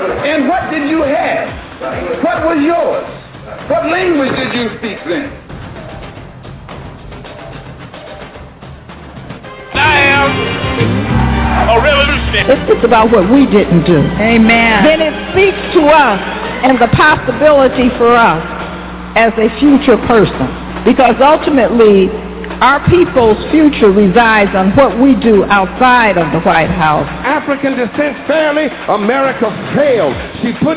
And what did you have? What was yours? What language did you speak then? I am a revolutionary. It's about what we didn't do. Amen. Then it speaks to us and the possibility for us as a future person. Because ultimately, our people's future resides on what we do outside of the White House. African descent fairly, America failed. She put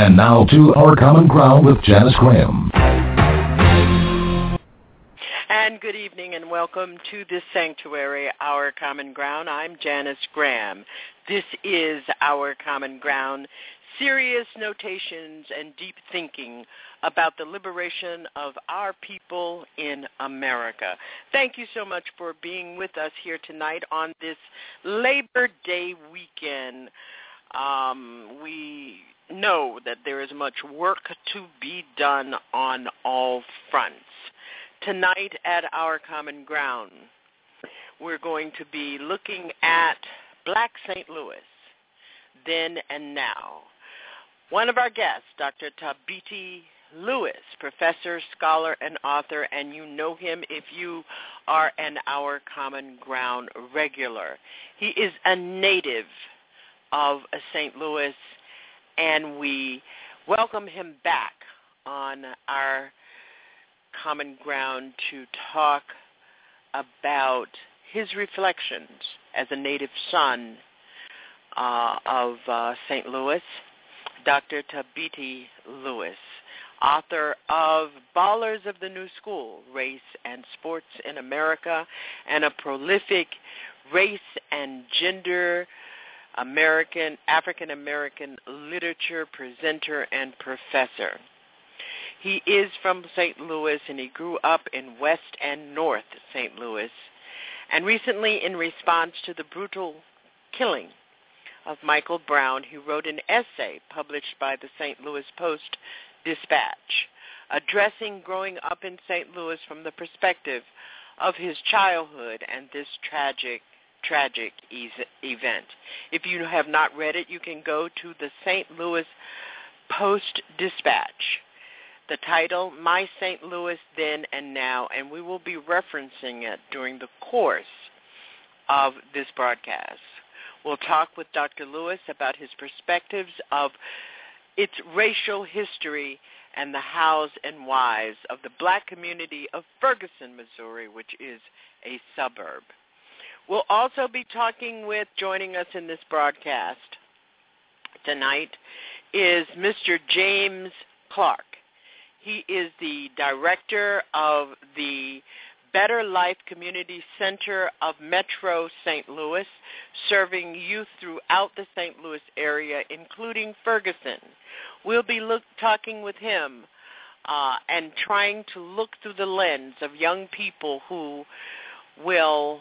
And now to Our Common Ground with Janice Graham. And good evening and welcome to this sanctuary, Our Common Ground. I'm Janice Graham. This is Our Common Ground, serious notations and deep thinking about the liberation of our people in America. Thank you so much for being with us here tonight on this Labor Day weekend. Um, we know that there is much work to be done on all fronts. Tonight at Our Common Ground, we're going to be looking at Black St. Louis, then and now. One of our guests, Dr. Thabiti Lewis, professor, scholar, and author, and you know him if you are an Our Common Ground regular. He is a native of St. Louis, and we welcome him back on our common ground to talk about his reflections as a native son uh, of uh, St. Louis, Dr. Thabiti Lewis, author of Ballers of the New School, Race and Sports in America, and a prolific race and gender American, African American literature presenter and professor. He is from St. Louis and he grew up in West and North St. Louis. And recently, in response to the brutal killing of Michael Brown, he wrote an essay published by the St. Louis Post Dispatch addressing growing up in St. Louis from the perspective of his childhood and this tragic tragic event. If you have not read it, you can go to the St. Louis Post Dispatch. The title, My St. Louis Then and Now, and we will be referencing it during the course of this broadcast. We'll talk with Dr. Lewis about his perspectives of its racial history and the hows and whys of the black community of Ferguson, Missouri, which is a suburb. We'll also be talking with, joining us in this broadcast tonight, is Mr. James Clarke. He is the director of the Better Life Community Center of Metro St. Louis, serving youth throughout the St. Louis area, including Ferguson. We'll be look, talking with him uh, and trying to look through the lens of young people who will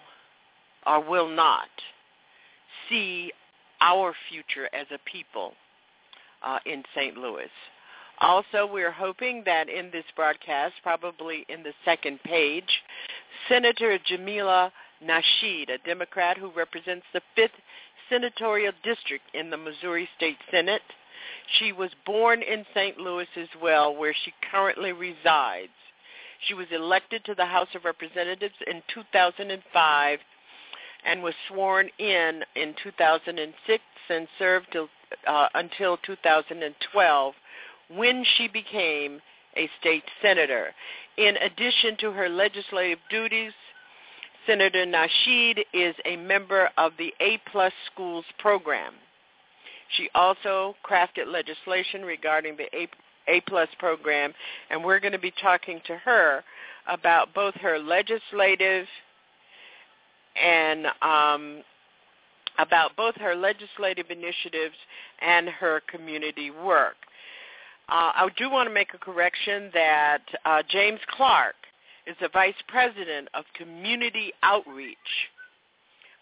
or will not see our future as a people uh, in St. Louis. Also, we're hoping that in this broadcast, probably in the second page, Senator Jamilah Nasheed, a Democrat who represents the 5th Senatorial District in the Missouri State Senate. She was born in St. Louis as well, where she currently resides. She was elected to the House of Representatives in 2005 and was sworn in in 2006 and served till, uh, until 2012 when she became a state senator. In addition to her legislative duties, Senator Nasheed is a member of the A-plus Schools program. She also crafted legislation regarding the A, A-plus program, and we're going to be talking to her about both her legislative and um, about both her legislative initiatives and her community work. Uh, I do want to make a correction that uh, James Clarke is the Vice President of Community Outreach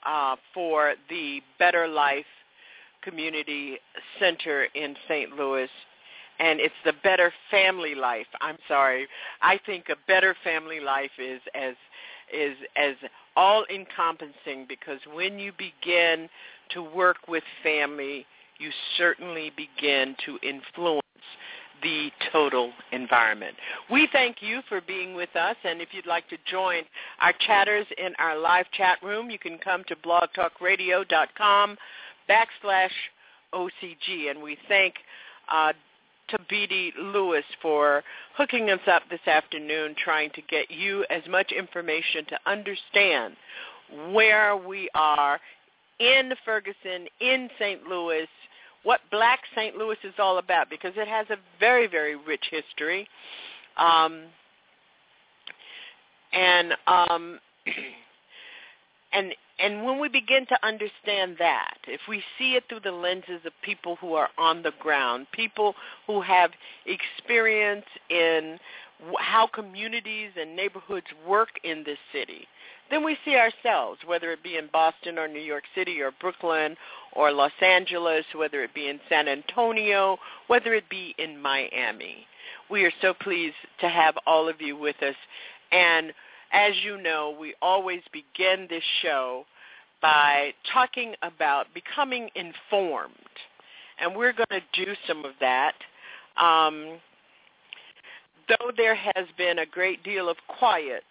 uh, for the Better Life Community Center in St. Louis. And it's the Better Family Life. I'm sorry. I think a better family life is as is as all encompassing because when you begin to work with family, you certainly begin to influence the total environment. We thank you for being with us, and if you'd like to join our chatters in our live chat room, you can come to blogtalkradio.com backslash OCG, and we thank uh, Thabiti Lewis for hooking us up this afternoon, trying to get you as much information to understand where we are in Ferguson, in St. Louis, what Black St. Louis is all about because it has a very, very rich history. Um, and um, and and when we begin to understand that, if we see it through the lenses of people who are on the ground, people who have experience in how communities and neighborhoods work in this city, then we see ourselves, whether it be in Boston or New York City or Brooklyn or Los Angeles, whether it be in San Antonio, whether it be in Miami. We are so pleased to have all of you with us. And as you know, we always begin this show by talking about becoming informed. And we're going to do some of that. Um, though there has been a great deal of quiet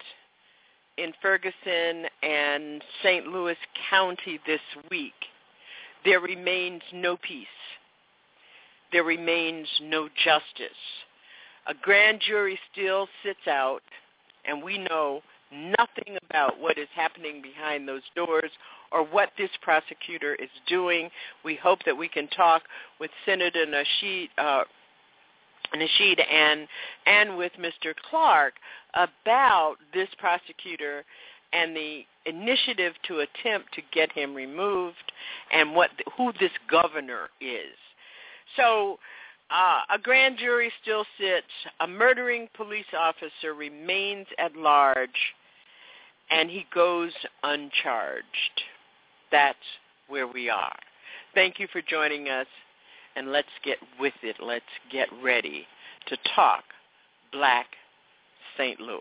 in Ferguson and St. Louis County this week, there remains no peace. There remains no justice. A grand jury still sits out, and we know nothing about what is happening behind those doors or what this prosecutor is doing. We hope that we can talk with Senator Nasheed, uh, Nasheed and and with Mr. Clarke about this prosecutor and the initiative to attempt to get him removed and what who this governor is. So uh, a grand jury still sits. A murdering police officer remains at large, and he goes uncharged. That's where we are. Thank you for joining us and let's get with it. Let's get ready to talk Black St. Louis.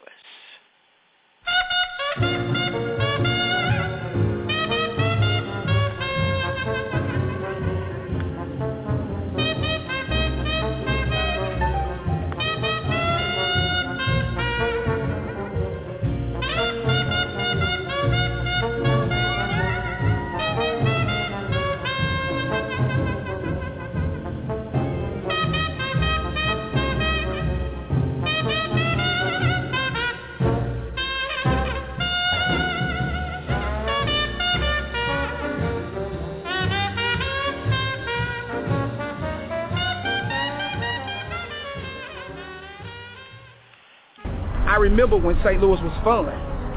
I remember when St. Louis was fun.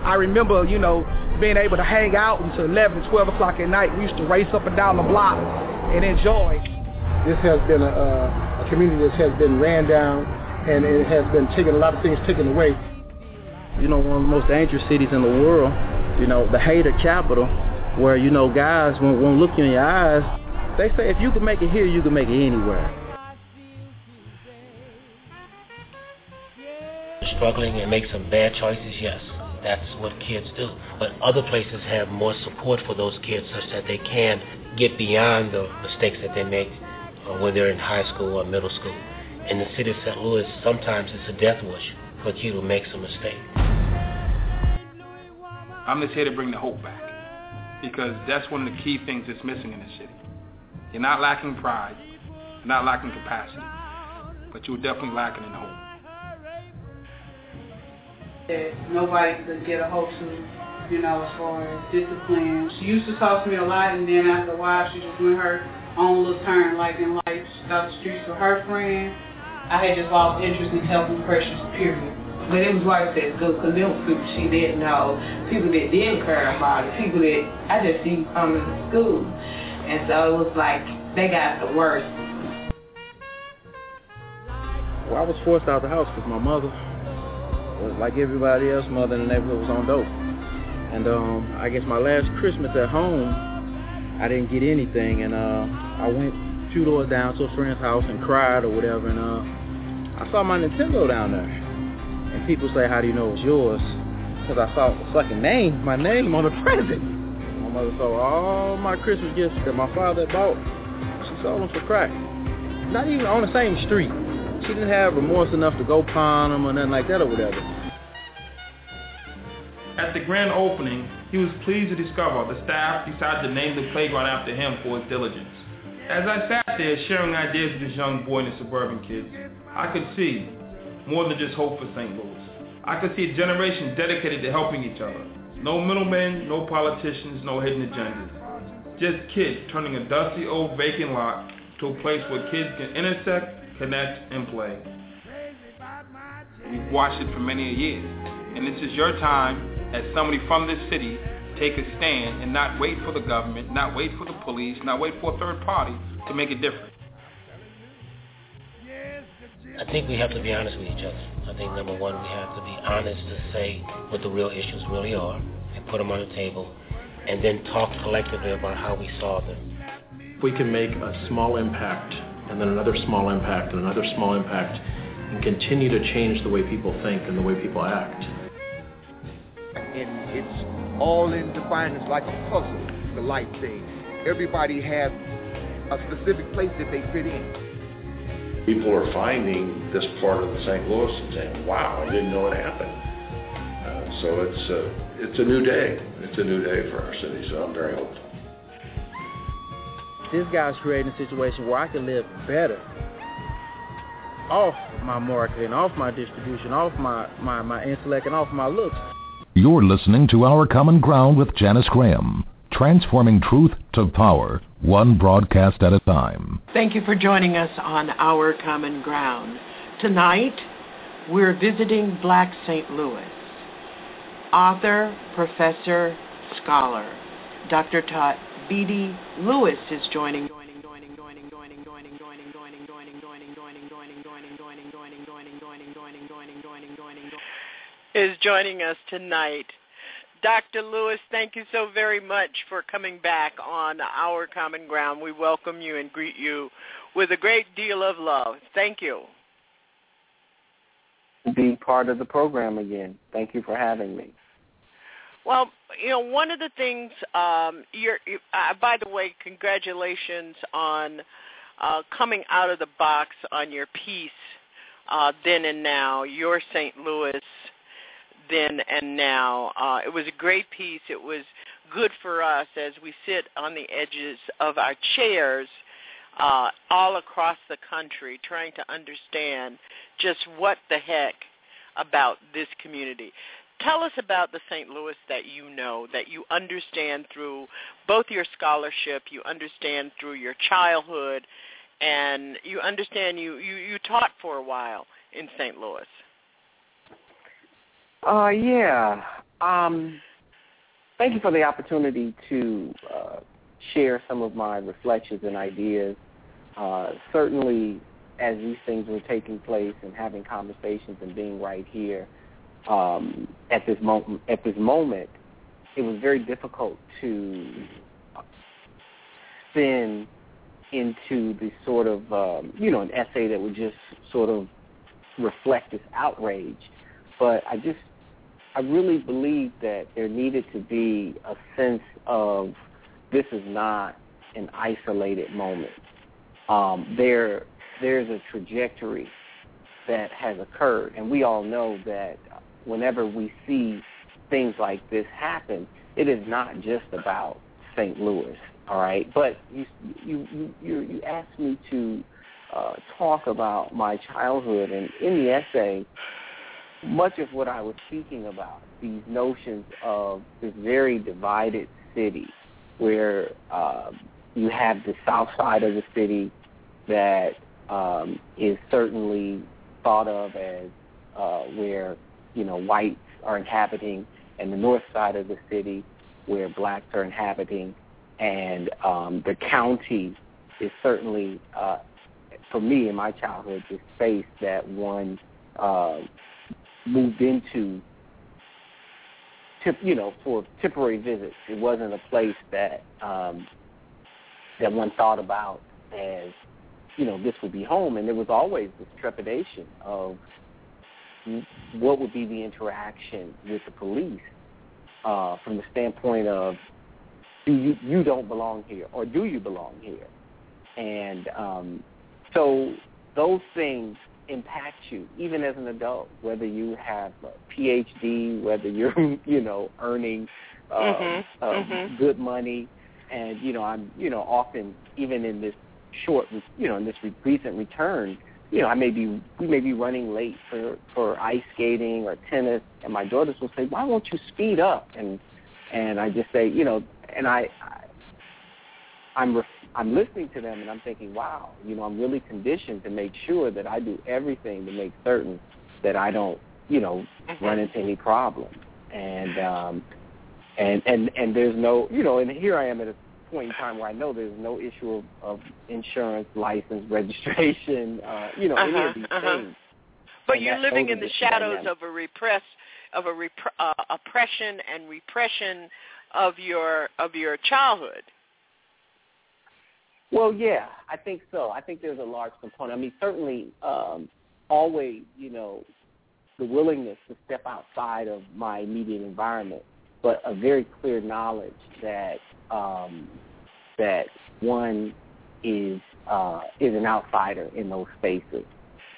I remember, you know, being able to hang out until 11, 12 o'clock at night. We used to race up and down the block and enjoy. This has been a, a community that has been ran down and it has been taken, a lot of things taken away. You know, one of the most dangerous cities in the world, you know, the hater capital, where, you know, guys won't, won't look you in your eyes. They say if you can make it here, you can make it anywhere. Struggling and make some bad choices, yes that's what kids do. But other places have more support for those kids such that they can get beyond the mistakes that they make uh, when they're in high school or middle school. In the city of St. Louis, sometimes it's a death wish for a kid who makes a mistake. I'm just here to bring the hope back because that's one of the key things that's missing in the city. You're not lacking pride, you're not lacking capacity, but you're definitely lacking in hope that nobody could get a hold to, you know, as far as discipline. She used to talk to me a lot, and then after a while, she just went her own little turn, like in life, out the streets with her friend. I had just lost interest in helping Precious, period. But it was like that good, because there were people she didn't know, people that didn't care about it, people that I just see coming to school. And so it was like, they got the worst. Well, I was forced out of the house because my mother like everybody else, mother in the neighborhood was on dope. And um, I guess my last Christmas at home, I didn't get anything, and uh, I went two doors down to a friend's house and cried or whatever, and uh, I saw my Nintendo down there. And people say, how do you know it's yours? Because I saw the fucking name, my name on the present. My mother saw all my Christmas gifts that my father bought. She sold them for crack. Not even on the same street. She didn't have remorse enough to go pawn them or nothing like that or whatever. At the grand opening, he was pleased to discover the staff decided to name the playground after him for his diligence. As I sat there sharing ideas with this young boy and the suburban kids, I could see more than just hope for St. Louis. I could see a generation dedicated to helping each other. No middlemen, no politicians, no hidden agendas. Just kids turning a dusty old vacant lot to a place where kids can intersect connect, and play. We've watched it for many a years. And this is your time as somebody from this city take a stand and not wait for the government, not wait for the police, not wait for a third party to make a difference. I think we have to be honest with each other. I think number one, we have to be honest to say what the real issues really are and put them on the table and then talk collectively about how we solve them. We can make a small impact and then another small impact and another small impact and continue to change the way people think and the way people act. And it's all in defined as like a puzzle, the light thing. Everybody has a specific place that they fit in. People are finding this part of the St. Louis and saying, wow, I didn't know it happened. Uh, so it's, uh, it's a new day. It's a new day for our city, so I'm very hopeful this guy's creating a situation where I can live better off my marketing, off my distribution, off my, my, my intellect, and off my looks. You're listening to Our Common Ground with Janice Graham, transforming truth to power, one broadcast at a time. Thank you for joining us on Our Common Ground. Tonight, we're visiting Black St. Louis. Author, professor, scholar, Dr. Todd B.D. Lewis is joining is joining us tonight. Dr. Lewis, thank you so very much for coming back on Our Common Ground. We welcome you and greet you with a great deal of love. Thank you. Be part of the program again. Thank you for having me. Well, you know, one of the things. Um, you're, you, uh, by the way, congratulations on uh, coming out of the box on your piece, uh, then and now. Your St. Louis, then and now. Uh, it was a great piece. It was good for us as we sit on the edges of our chairs uh, all across the country, trying to understand just what the heck about this community tell us about the St. Louis that you know, that you understand through both your scholarship, you understand through your childhood, and you understand you, you, you taught for a while in St. Louis. Uh, yeah. Um, thank you for the opportunity to uh, share some of my reflections and ideas. Uh, certainly, as these things were taking place and having conversations and being right here um, at this moment, at this moment, it was very difficult to spin into the sort of um, you know an essay that would just sort of reflect this outrage. But I just I really believe that there needed to be a sense of this is not an isolated moment. Um, there there's a trajectory that has occurred, and we all know that whenever we see things like this happen, it is not just about St. Louis, all right. But you you you you asked me to uh, talk about my childhood, and in the essay, much of what I was speaking about these notions of this very divided city, where uh, you have the south side of the city that um, is certainly thought of as uh, where you know whites are inhabiting, and the north side of the city where blacks are inhabiting, and um, the county is certainly, uh, for me in my childhood, the space that one uh, moved into, you know, for temporary visits. It wasn't a place that um, that one thought about as, you know, this would be home, and there was always this trepidation of what would be the interaction with the police uh, from the standpoint of do you you don't belong here or do you belong here, and um, so those things impact you even as an adult, whether you have a PhD, whether you're you know earning uh, mm-hmm. uh, mm-hmm. good money, and you know I'm you know often even in this short you know in this re- recent return you know, I may be we may be running late for for ice skating or tennis, and my daughters will say, "Why won't you speed up?" And and I just say, you know, and I, I I'm ref, I'm listening to them, and I'm thinking, wow, you know, I'm really conditioned to make sure that I do everything to make certain that I don't, you know, run into any problems. And um, and and and there's no, you know, and here I am at a point in time where I know there's no issue of, of insurance, license, registration, uh, you know, uh-huh, any of these uh-huh. things. But And you're living in the shadows dynamics. of a repress of a repre- uh, oppression and repression of your of your childhood. Well, yeah, I think so. I think there's a large component. I mean, certainly, um, always, you know, the willingness to step outside of my immediate environment, but a very clear knowledge that um, that one is uh, is an outsider in those spaces.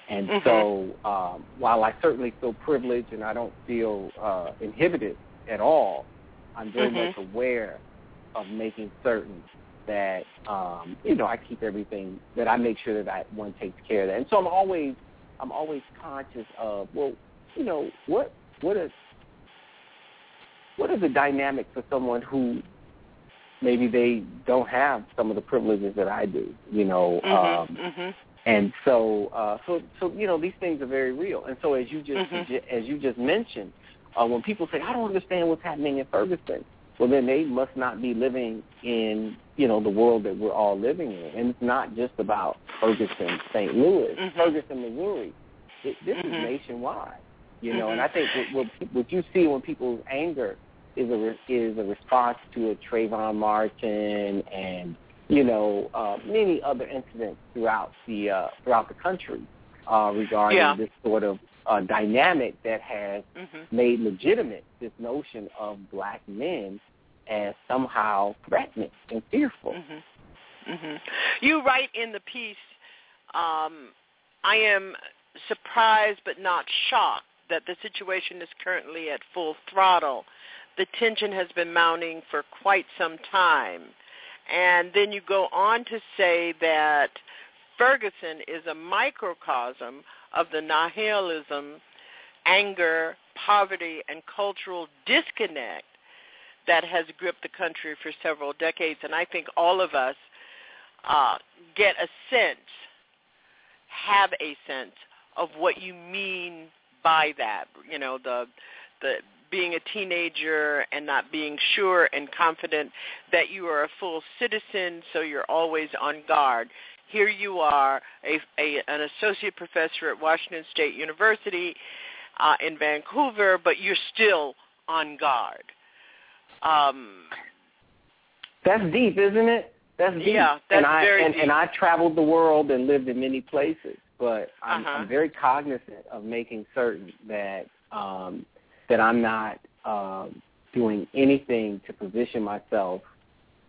And Mhm. so, um, while I certainly feel privileged and I don't feel uh, inhibited at all, I'm very Mhm. much aware of making certain that um, you know I keep everything that I make sure that I one takes care of that. And so I'm always I'm always conscious of well, you know what what is what is the dynamic for someone who maybe they don't have some of the privileges that I do, you know. Um, Mm-hmm. mm-hmm. and so, uh, so, so you know, these things are very real. And so, as you just Mhm. as you just mentioned, uh, when people say, "I don't understand what's happening in Ferguson," well, then they must not be living in you know the world that we're all living in. And it's not just about Ferguson, St. Louis, Mhm. Ferguson, Missouri. It, this is Mhm. nationwide, you know. And Mhm. I think what, what, what you see when people's anger is a re- is a response to a Trayvon Martin and you know uh, many other incidents throughout the uh, throughout the country uh, regarding Yeah. this sort of uh, dynamic that has Mhm. made legitimate this notion of black men as somehow threatening and fearful. hmm hmm You write in the piece, um, I am surprised but not shocked that the situation is currently at full throttle. The tension has been mounting for quite some time. And then you go on to say that Ferguson is a microcosm of the nihilism, anger, poverty, and cultural disconnect that has gripped the country for several decades. And I think all of us uh, get a sense, have a sense of what you mean by that. You know, the the being a teenager and not being sure and confident that you are a full citizen, so you're always on guard. Here you are, a, a an associate professor at Washington State University uh, in Vancouver, but you're still on guard. Um, that's deep, isn't it? That's deep. Yeah, that's and I, very and, deep. And I traveled the world and lived in many places, but I'm, Uh-huh. I'm very cognizant of making certain that um, that I'm not um, doing anything to position myself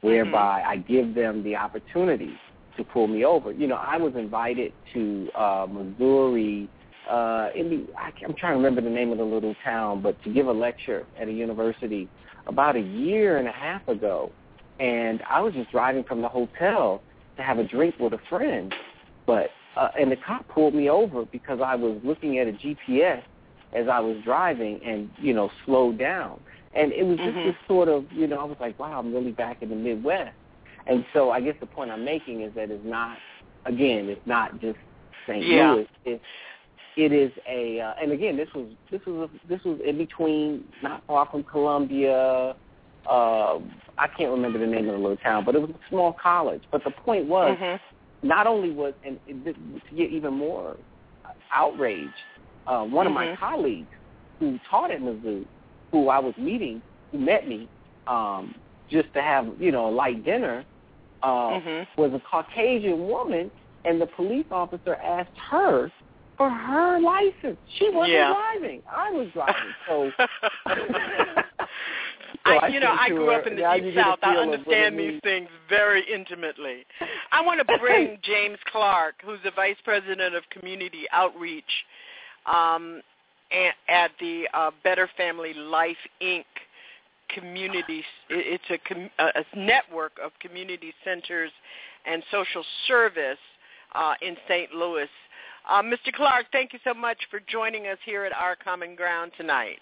whereby I give them the opportunity to pull me over. You know, I was invited to uh, Missouri. Uh, in the, I, I'm trying to remember the name of the little town, but to give a lecture at a university about a year and a half ago, and I was just driving from the hotel to have a drink with a friend, but uh, and the cop pulled me over because I was looking at a GPS as I was driving and you know slowed down, and it was just Mhm. this sort of you know I was like wow I'm really back in the Midwest, and so I guess the point I'm making is that it's not again it's not just St. Yeah. Louis it's it is a uh, and again this was this was a, this was in between not far from Columbia uh I can't remember the name of the little town but it was a small college but the point was Mhm. not only was and it, to get even more outraged uh, one of my Mhm. colleagues who taught at Mizzou who I was meeting who met me um just to have you know a light dinner uh Mhm. was a Caucasian woman and the police officer asked her for her license. She wasn't Yeah. driving. I was driving. So I, I you know, I grew up in the Deep South. I feel of what it understand these things very intimately. I want to bring James Clarke, who's the Vice President of Community Outreach um, at the uh, Better Family Life, Inc. community. It's a, com- a network of community centers and social service uh, in St. Louis. Uh, Mr. Clarke, thank you so much for joining us here at Our Common Ground tonight.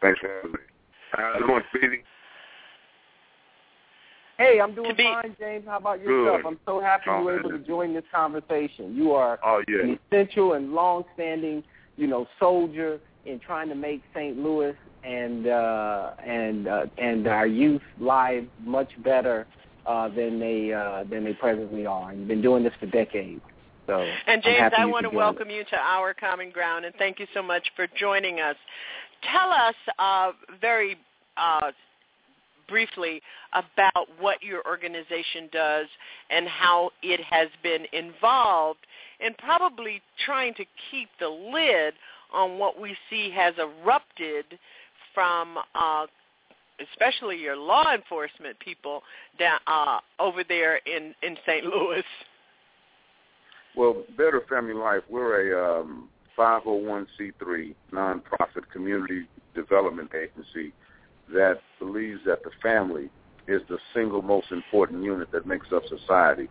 Thanks for having me. Speedy? Hey, I'm doing be- fine, James. How about yourself? Good. I'm so happy you were able to join this conversation. You are Oh, yeah. an essential and long-standing, you know, soldier in trying to make St. Louis and uh, and uh, and our youth lives much better uh, than they uh, than they presently are. And you've been doing this for decades. So And James, I want to could join us. welcome you to our common ground, and thank you so much for joining us. Tell us uh, very uh, briefly about what your organization does and how it has been involved in probably trying to keep the lid on what we see has erupted from uh, especially your law enforcement people down uh, over there in in St. Louis. Well, Better Family Life, we're a um, 501c3 nonprofit community development agency that believes that the family is the single most important unit that makes up society.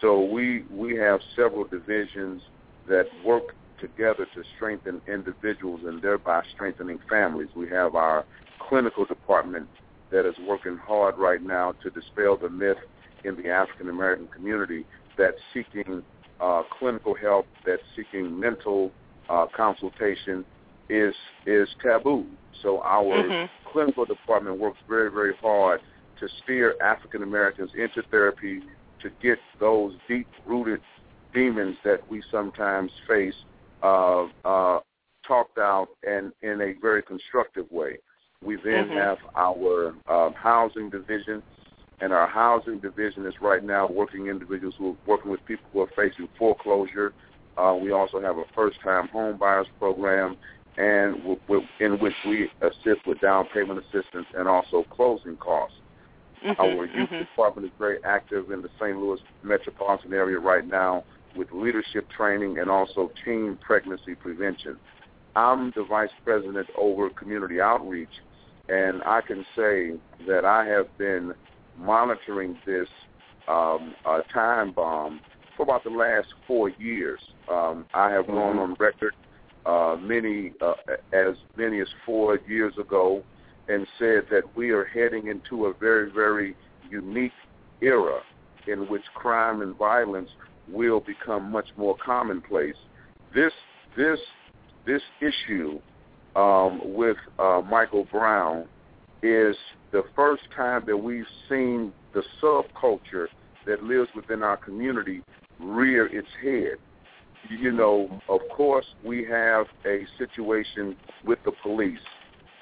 So we we have several divisions that work together to strengthen individuals and thereby strengthening families. We have our clinical department that is working hard right now to dispel the myth in the African American community that seeking uh, clinical help, that seeking mental uh, consultation is is taboo. So our Mhm. clinical department works very very hard to steer African Americans into therapy to get those deep rooted demons that we sometimes face uh, uh, talked out and in a very constructive way. We then Mhm. have our um, housing division, and our housing division is right now working individuals who are working with people who are facing foreclosure. Uh, we also have a first-time home buyers program, and w- w- in which we assist with down payment assistance and also closing costs. Mhm, Our youth mhm. department is very active in the St. Louis metropolitan area right now with leadership training and also teen pregnancy prevention. I'm the vice president over community outreach, and I can say that I have been monitoring this um, uh, time bomb for about the last four years. Um, I have gone on record uh, many uh, as many as four years ago and said that we are heading into a very, very unique era in which crime and violence will become much more commonplace. This this this issue um, with uh, Michael Brown is the first time that we've seen the subculture that lives within our community rear its head. You know, of course, we have a situation with the police,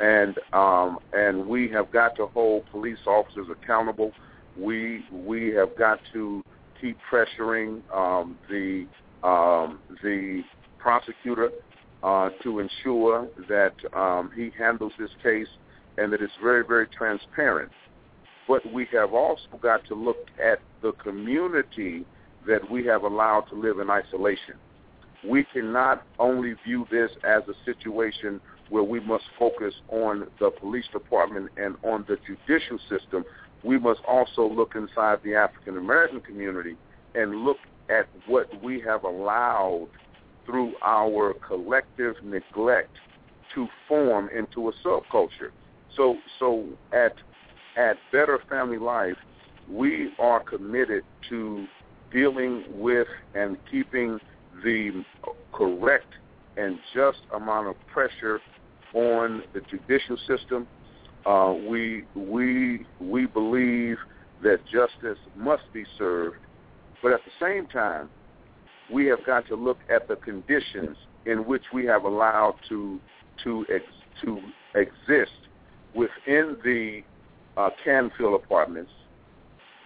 and um, and we have got to hold police officers accountable. We we have got to keep pressuring um, the um, the prosecutor uh, to ensure that um, he handles this case and that it's very, very transparent. But we have also got to look at the community that we have allowed to live in isolation. We cannot only view this as a situation where we must focus on the police department and on the judicial system. We must also look inside the African American community and look at what we have allowed through our collective neglect to form into a subculture. So so at at Better Family Life, we are committed to dealing with and keeping the correct and just amount of pressure on the judicial system. Uh, we we we believe that justice must be served, but at the same time, we have got to look at the conditions in which we have allowed to to ex, to exist within the uh, Canfield apartments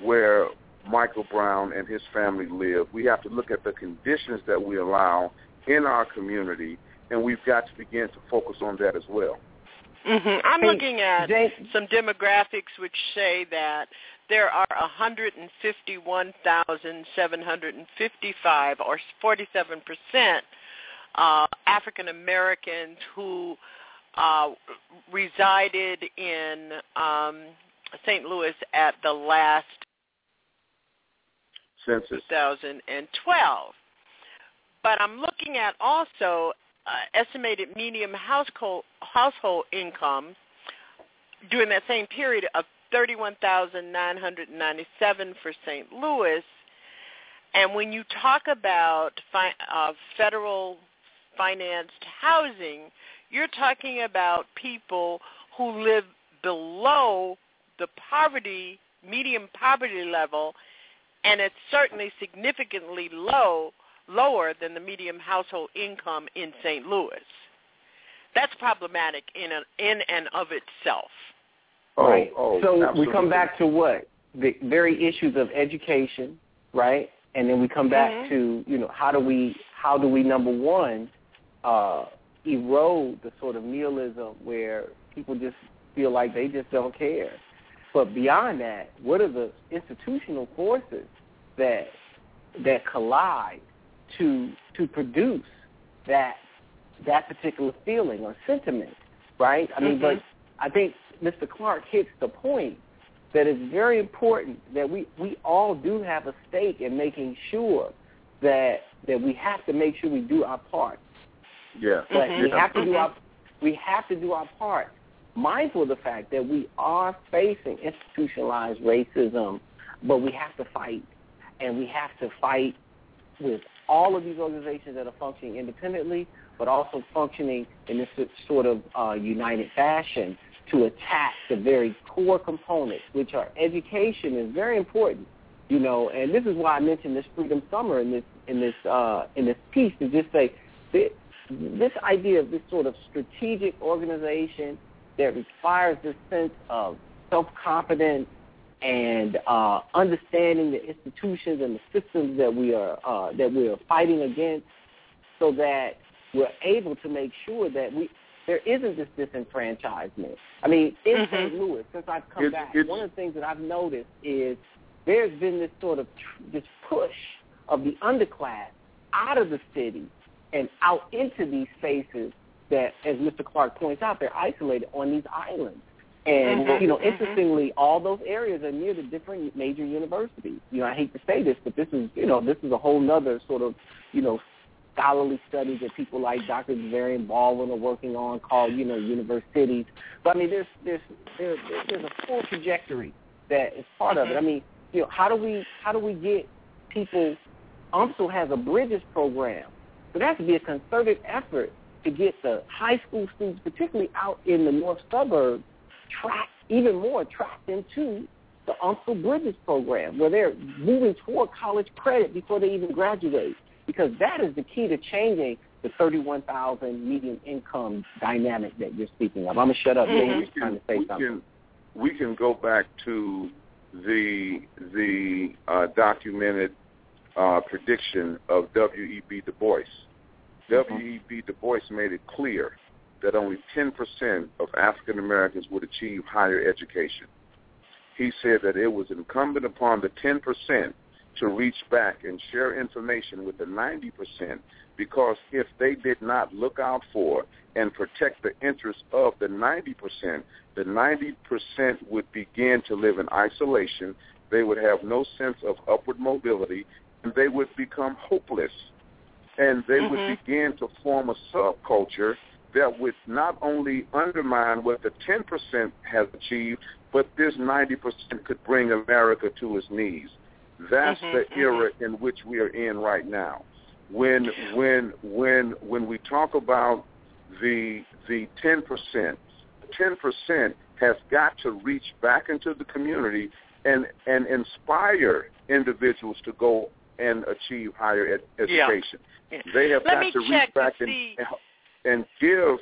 where Michael Brown and his family live. We have to look at the conditions that we allow in our community, and we've got to begin to focus on that as well. Mm-hmm. I'm looking at some demographics which say that there are 151,755, or 47 percent, uh, African Americans who uh, resided in um, St. Louis at the last census 2012. But I'm looking at also uh, estimated median household household income during that same period of 31,997 for St. Louis. And when you talk about fi- uh, federal financed housing, you're talking about people who live below the poverty, medium poverty level, and it's certainly significantly low, lower than the medium household income in St. Louis. That's problematic in a, in and of itself. Oh, right. oh, so absolutely. we come back to what the very issues of education, right? And then we come back Mhm. to you know how do we how do we number one uh, erode the sort of nihilism where people just feel like they just don't care. But beyond that, what are the institutional forces that that collide to to produce that that particular feeling or sentiment, right? I mean, but mm-hmm. I think Mr. Clarke hits the point that it's very important that we, we all do have a stake in making sure that that we have to make sure we do our part. Yeah. But we Yeah. have to do mm-hmm. our we have to do our part, mindful of the fact that we are facing institutionalized racism, but we have to fight, and we have to fight with all of these organizations that are functioning independently, but also functioning in this sort of uh, united fashion to attack the very core components, which are education is very important, you know. And this is why I mentioned this Freedom Summer in this in this uh, in this piece to just say this, this idea of this sort of strategic organization that requires this sense of self-confidence and uh, understanding the institutions and the systems that we are uh, that we are fighting against, so that we're able to make sure that we there isn't this disenfranchisement. I mean, in Mhm. St. Louis, since I've come It's- back, it's- one of the things that I've noticed is there's been this sort of tr- this push of the underclass out of the city and out into these spaces that, as Mr. Clarke points out, they're isolated on these islands. And Mhm, you know, mhm. interestingly, all those areas are near the different major universities. You know, I hate to say this, but this is you know this is a whole nother sort of you know scholarly studies that people like Dr. Varian Baldwin are working on called you know universities. But I mean, there's there's there, there's a full trajectory that is part of it. I mean, you know, how do we how do we get people? UMSL has a Bridges program, so there has to be a concerted effort to get the high school students, particularly out in the north suburbs, tracked even more tracked into the Uncle Bridges program, where they're moving toward college credit before they even graduate, because that is the key to changing the 31,000 median income dynamic that you're speaking of. I'm gonna shut up. Mm-hmm. You're trying to say we something. Can, we can go back to the the uh, documented uh, prediction of W.E.B. Du Bois. Mm-hmm. W.E.B. Du Bois made it clear that only 10% of African Americans would achieve higher education. He said that it was incumbent upon the 10% to reach back and share information with the 90% because if they did not look out for and protect the interests of the 90%, the 90% would begin to live in isolation. They would have no sense of upward mobility, and they would become hopeless. And they mm-hmm. would begin to form a subculture that would not only undermine what the 10% has achieved, but this 90% could bring America to its knees. That's mm-hmm, the era mm-hmm. in which we are in right now. When when when when we talk about the the 10%, 10% has got to reach back into the community and and inspire individuals to go and achieve higher ed- education. Yeah. They have Let got to reach back to and, see. And give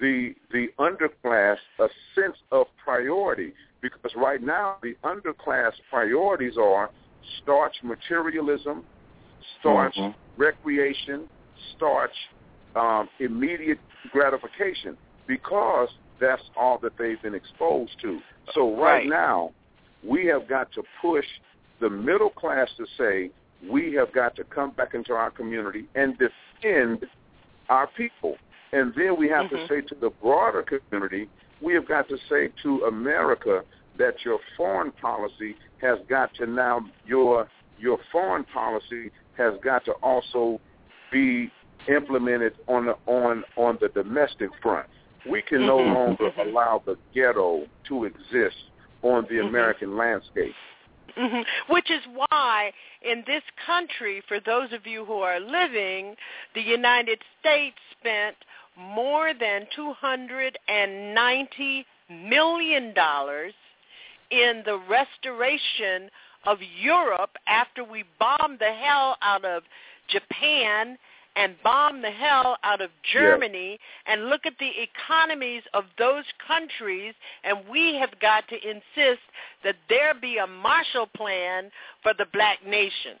the the underclass a sense of priority because right now the underclass priorities are starch materialism, starch Mm-hmm. recreation, starch um, immediate gratification because that's all that they've been exposed to. So right, Right. now we have got to push the middle class to say we have got to come back into our community and defend our people. And then we have Mhm. to say to the broader community, we have got to say to America that your foreign policy has got to now your your foreign policy has got to also be implemented on the on on the domestic front. We can no Mhm. longer Mhm. allow the ghetto to exist on the Mhm. American landscape. hmm Which is why in this country, for those of you who are living, the United States spent more than $290 million in the restoration of Europe after we bombed the hell out of Japan and bombed the hell out of Germany. And look at the economies of those countries. And we have got to insist that there be a Marshall Plan for the black nation.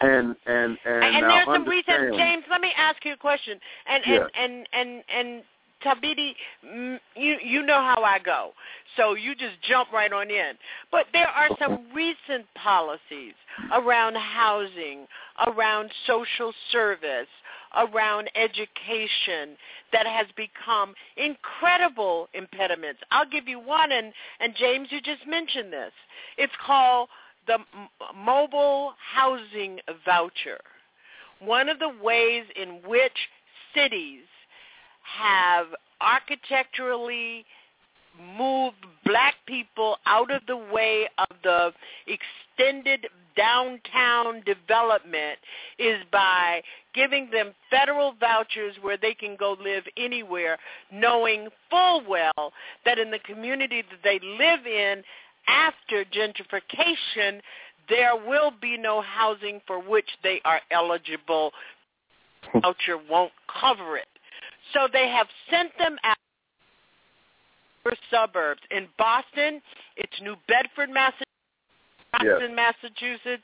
And and and, And, there's some reason, James. Let me ask you a question. And Yeah. and and and and Thabiti, mm, you you know how I go, so you just jump right on in. But there are some recent policies around housing, around social service, around education that has become incredible impediments. I'll give you one, and and James, you just mentioned this. It's called the mobile housing voucher. One of the ways in which cities have architecturally moved black people out of the way of the extended downtown development is by giving them federal vouchers where they can go live anywhere, knowing full well that in the community that they live in after gentrification, there will be no housing for which they are eligible. Voucher won't cover it. So they have sent them out for suburbs. In Boston, it's New Bedford, Massachusetts. Boston, Massachusetts.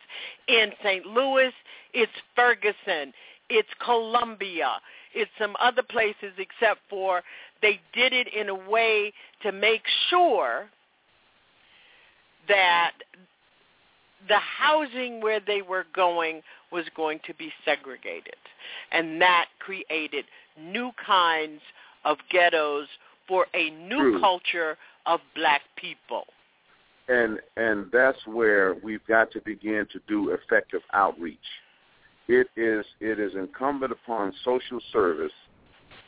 In St. Louis, it's Ferguson. It's Columbia. It's some other places except for they did it in a way to make sure that the housing where they were going was going to be segregated. And that created new kinds of ghettos for a new True. culture of black people. and and that's where we've got to begin to do effective outreach. It is it is incumbent upon social service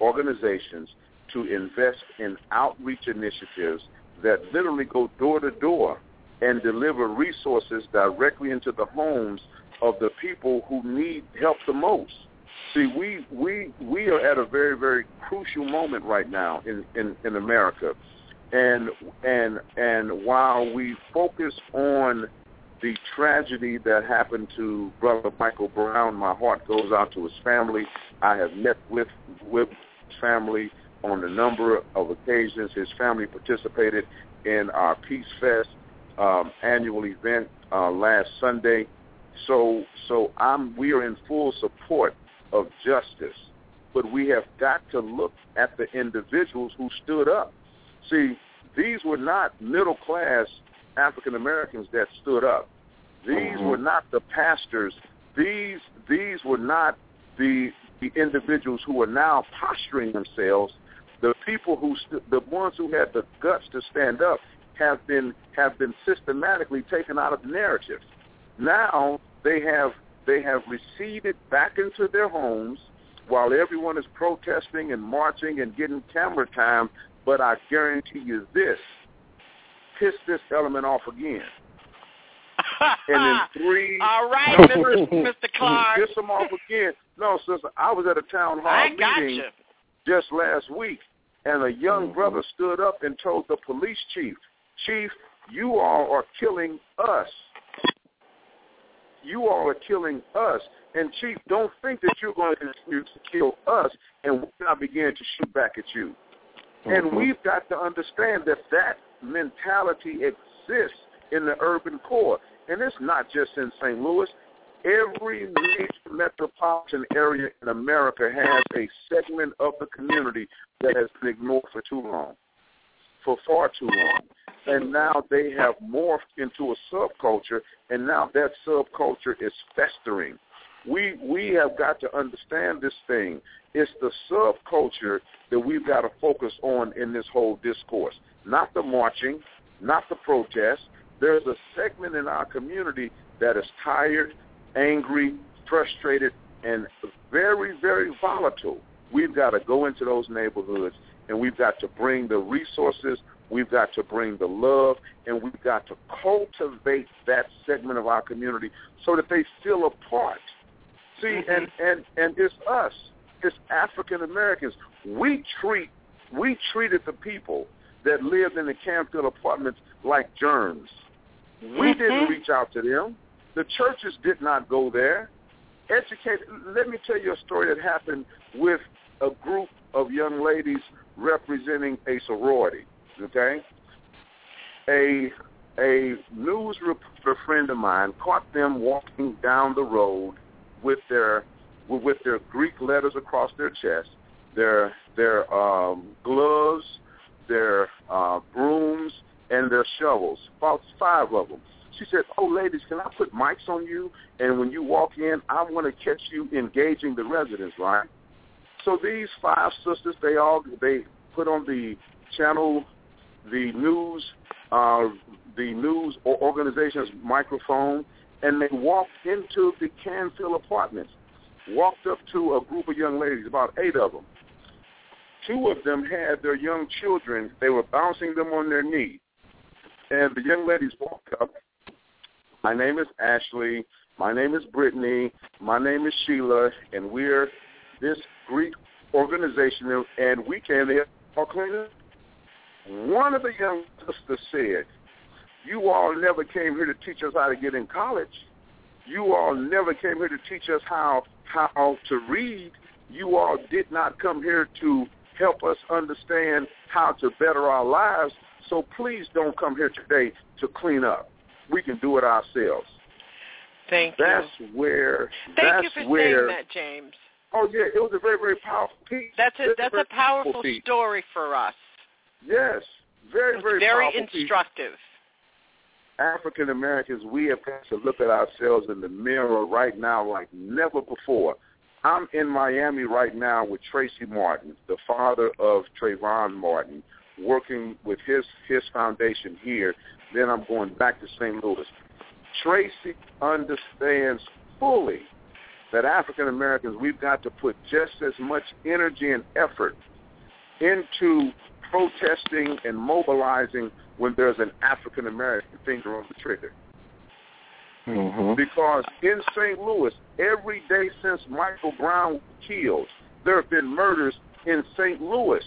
organizations to invest in outreach initiatives that literally go door to door and deliver resources directly into the homes of the people who need help the most. See, we we we are at a very very crucial moment right now in in, in America, and and and while we focus on the tragedy that happened to Brother Michael Brown, my heart goes out to his family. I have met with with his family on a number of occasions. His family participated in our Peace Fest um, annual event uh, last Sunday. So so I'm we are in full support of justice, but we have got to look at the individuals who stood up. See, these were not middle class African Americans that stood up. These mm-hmm. were not the pastors. These these were not the the individuals who are now posturing themselves. The people who st- the ones who had the guts to stand up have been have been systematically taken out of the narrative. Now they have they have receded back into their homes while everyone is protesting and marching and getting camera time. But I guarantee you this: piss this element off again. and in three, all right, no, Mr. Mr. Clarke, piss them off again. No, sister, I was at a town hall I meeting gotcha. just last week, and a young Mm-hmm. brother stood up and told the police chief, "Chief, you all are killing us. You all are killing us." And chief, don't think that you're going to continue to kill us, and we're not begin to shoot back at you. And Mhm. we've got to understand that that mentality exists in the urban core. And it's not just in St. Louis. Every major metropolitan area in America has a segment of the community that has been ignored for too long, for far too long. And now they have morphed into a subculture, and now that subculture is festering. We we have got to understand this thing. It's the subculture that we've got to focus on in this whole discourse, not the marching, not the protest. There's a segment in our community that is tired, angry, frustrated, and very, very volatile. We've got to go into those neighborhoods and we've got to bring the resources, we've got to bring the love, and we've got to cultivate that segment of our community so that they feel a part. See, mm-hmm. and, and, and it's us, it's African Americans. We treat we treated the people that lived in the Canfield apartments like germs. We mm-hmm. didn't reach out to them. The churches did not go there. Educate. Let me tell you a story that happened with a group of young ladies representing a sorority. Okay, a a news reporter friend of mine caught them walking down the road with their with their Greek letters across their chest, their their um, gloves, their uh, brooms, and their shovels. About five of them. She said, "Oh, ladies, can I put mics on you? And when you walk in, I want to catch you engaging the residents, right?" So these five sisters, they all they put on the channel, the news, uh, the news organization's microphone, and they walked into the Canfield apartments. Walked up to a group of young ladies, about eight of them. Two of them had their young children. They were bouncing them on their knee. And the young ladies walked up. My name is Ashley. My name is Brittany. My name is Sheila. And we're this Greek organization. And we came to help clean up. One of the young sisters said, you all never came here to teach us how to get in college. You all never came here to teach us how how to read. You all did not come here to help us understand how to better our lives. So please don't come here today to clean up. We can do it ourselves. Thank that's you. That's where Thank that's you for where saying that, James. Oh yeah, it was a very, very powerful piece. That's a that's a powerful piece. story for us. Yes. Very, very very instructive. African Americans, we have got to look at ourselves in the mirror right now like never before. I'm in Miami right now with Tracy Martin, the father of Trayvon Martin, working with his his foundation here. Then I'm going back to St. Louis. Tracy understands fully that African Americans, we've got to put just as much energy and effort into protesting and mobilizing when there's an African American finger on the trigger. Mm-hmm. Because in St. Louis, every day since Michael Brown was killed, there have been murders in St. Louis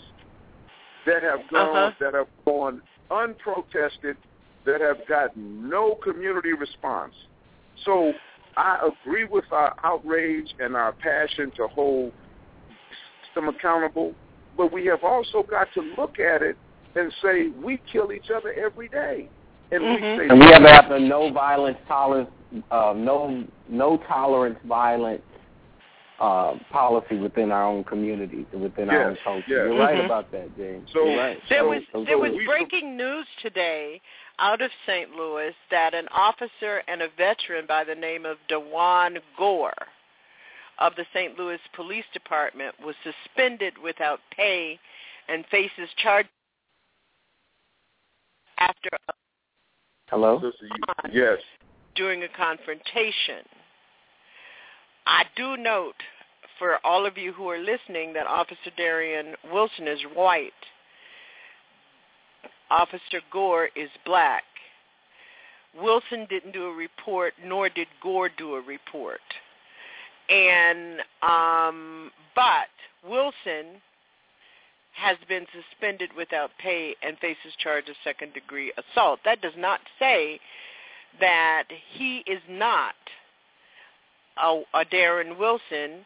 that have gone Uh-huh. that have gone unprotested, that have gotten no community response. So I agree with our outrage and our passion to hold them accountable, but we have also got to look at it and say we kill each other every day, and we say And we have to have a no violence tolerance, uh, no no tolerance violence uh, policy within our own communities and within our own culture. yes. You're right Mhm. about that, James. So- You're right. There So- was so- there was so- breaking news today out of St. Louis that an officer and a veteran by the name of Dewan Gore of the St. Louis Police Department was suspended without pay and faces charges after a Hello. Sister, you- yes. during a confrontation. I do note for all of you who are listening that Officer Darren Wilson is white. Officer Gore is black. Wilson didn't do a report, nor did Gore do a report. And um, but Wilson has been suspended without pay and faces charge of second degree assault. That does not say that he is not a, a Darren Wilson,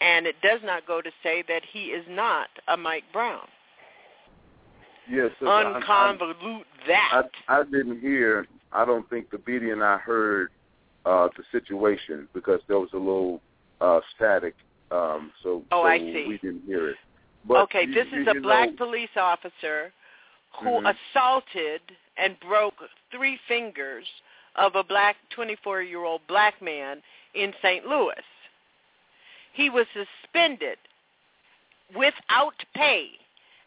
and it does not go to say that he is not a Mike Brown. Yes, sister, I'm- I'm- Unconvolute that. I, I didn't hear. I don't think Thabiti and I heard uh, the situation because there was a little uh, static. Um, so, Oh, so I see. we didn't hear it. But okay, you- this you- is a black know- police officer who Mhm. assaulted and broke three fingers of a black 24-year-old black man in St. Louis. He was suspended without pay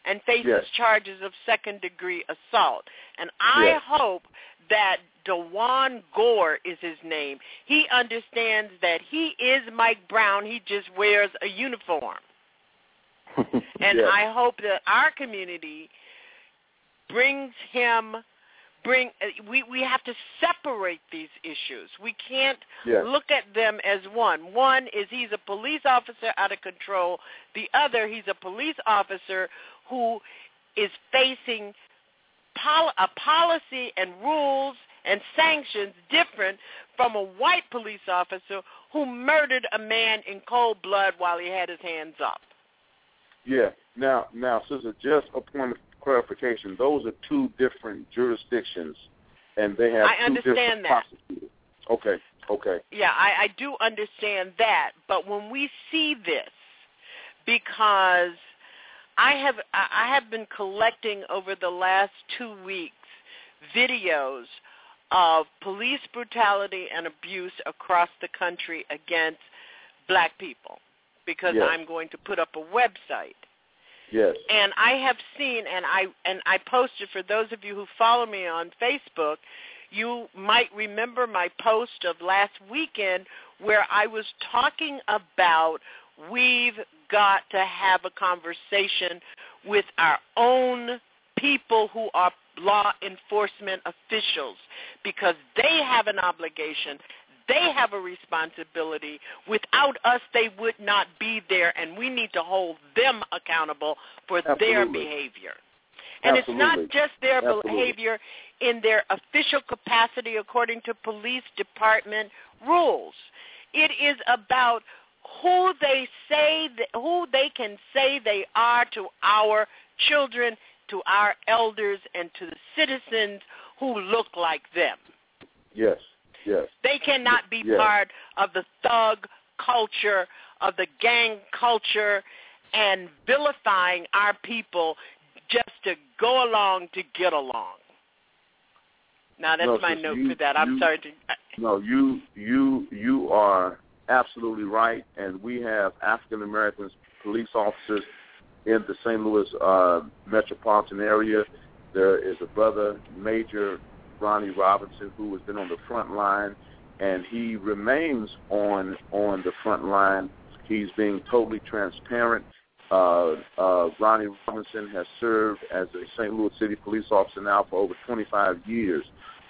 and faces Yes. charges of second-degree assault. And I Yes. hope that Dewan Gore is his name. He understands that he is Mike Brown. He just wears a uniform. And Yes. I hope that our community brings him bring uh, we we have to separate these issues. We can't Yes. look at them as one. One is he's a police officer out of control. The other he's a police officer who is facing pol- a policy and rules and sanctions different from a white police officer who murdered a man in cold blood while he had his hands up. Yeah. Now, now, sister, just a point of clarification. Those are two different jurisdictions, and they have I two understand different that. prosecutors. Okay. Okay. Yeah, I, I do understand that, but when we see this, because I have I have been collecting over the last two weeks videos of police brutality and abuse across the country against black people because Yes. I'm going to put up a website Yes. and I have seen and I and I posted for those of you who follow me on Facebook, you might remember my post of last weekend where I was talking about we've got to have a conversation with our own people who are law enforcement officials because they have an obligation they have a responsibility. Without us, they would not be there, and we need to hold them accountable for their behavior. And it's not just their Absolutely. behavior in their official capacity according to police department rules. It is about who they say that, who they can say they are to our children, to our elders, and to the citizens who look like them. Yes. Yes. They cannot be Yes. part of the thug culture, of the gang culture, and vilifying our people just to go along to get along. Now that's No, my note you- for that. I'm you- sorry to. No, you you you are absolutely right, and we have African Americans police officers in the St. Louis uh, metropolitan area. There is a brother, Major Ronnie Robinson, who has been on the front line, and he remains on on the front line. He's being totally transparent. Uh, uh, Ronnie Robinson has served as a St. Louis City police officer now for over 25 years.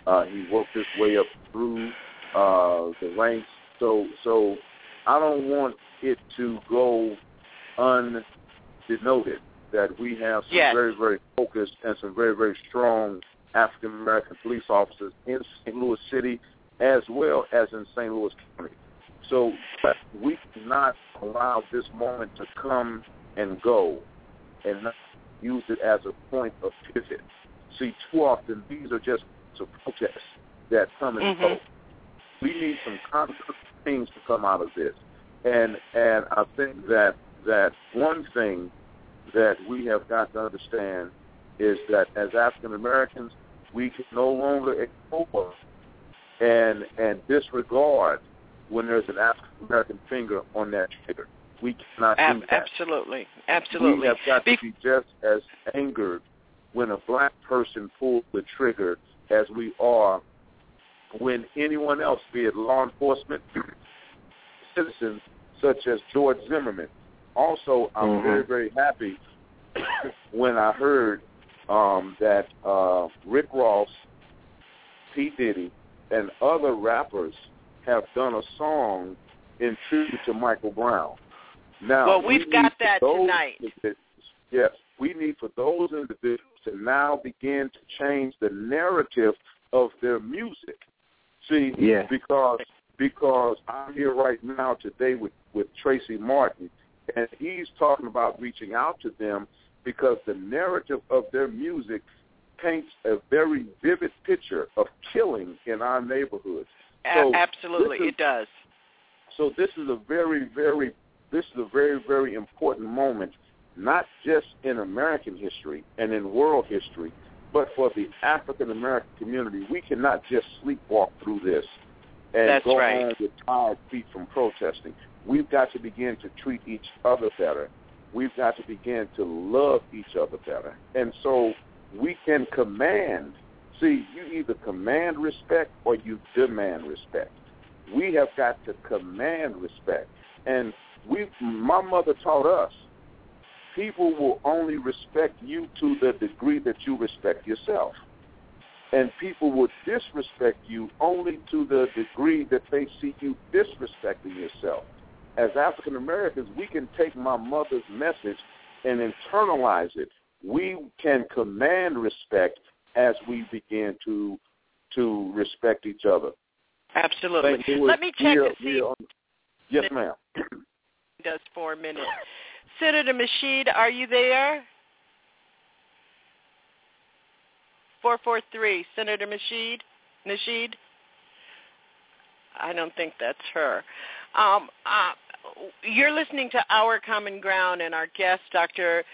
Uh, he worked his way up through uh, the ranks. So so I don't want it to go undenoted that we have some Yes. very very focused and some very very strong African American police officers in St. Louis City as well as in St. Louis County. So we cannot allow this moment to come and go and not use it as a point of pivot. See, too often these are just protests that come and mm-hmm. go. We need some concrete things to come out of this. And and I think that that one thing that we have got to understand is that as African Americans, we can no longer ignore and and disregard when there's an African American finger on that trigger. We cannot Ab- do that. absolutely, absolutely. We have got Be- to be just as angered when a black person pulls the trigger as we are when anyone else, be it law enforcement, citizens such as George Zimmerman. Also, I'm Mhm. very, very happy when I heard um, that uh, Rick Ross, P. Diddy, and other rappers have done a song in tribute to Michael Brown. Now, Well, we we've got that tonight. Yes, we need for those individuals to now begin to change the narrative of their music. See, Yeah. because because I'm here right now today with with Tracy Martin, and he's talking about reaching out to them because the narrative of their music paints a very vivid picture of killing in our neighborhoods. A- So absolutely, is- it does. so this is a very, very, this is a very, very important moment, not just in American history and in world history, but for the African American community. We cannot just sleepwalk through this and That's go right. home with tired feet from protesting. We've got to begin to treat each other better. We've got to begin to love each other better. And so we can command. See, you either command respect or you demand respect. We have got to command respect. And we my mother taught us people will only respect you to the degree that you respect yourself. And people will disrespect you only to the degree that they see you disrespecting yourself. As African Americans, we can take my mother's message and internalize it. We can command respect as we begin to to respect each other. Absolutely. Let me check we are- to see on- yes, ma'am. does four minutes. Senator Masheed, are you there? Four four three, Senator Masheed. Nasheed. I don't think that's her. Um, uh, you're listening to Our Common Ground, and our guests, Dr.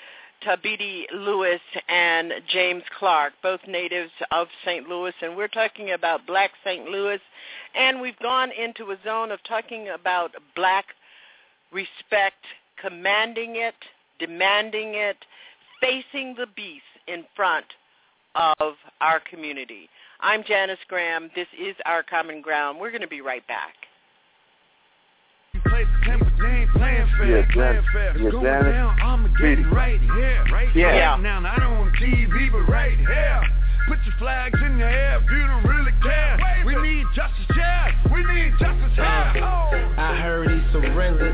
Thabiti Lewis and James Clarke, both natives of St. Louis, and we're talking about Black St. Louis, and we've gone into a zone of talking about black respect, commanding it, demanding it, facing the beast in front of our community. I'm Janice Graham. This is Our Common Ground. We're going to be right back. Yes, Jan- yes, Janice. Speedy. right right Yeah. Now, I don't want TV, but right here. Put your flags in the air if you don't really care. We need justice, yeah. We need justice, yeah. I heard he surrendered,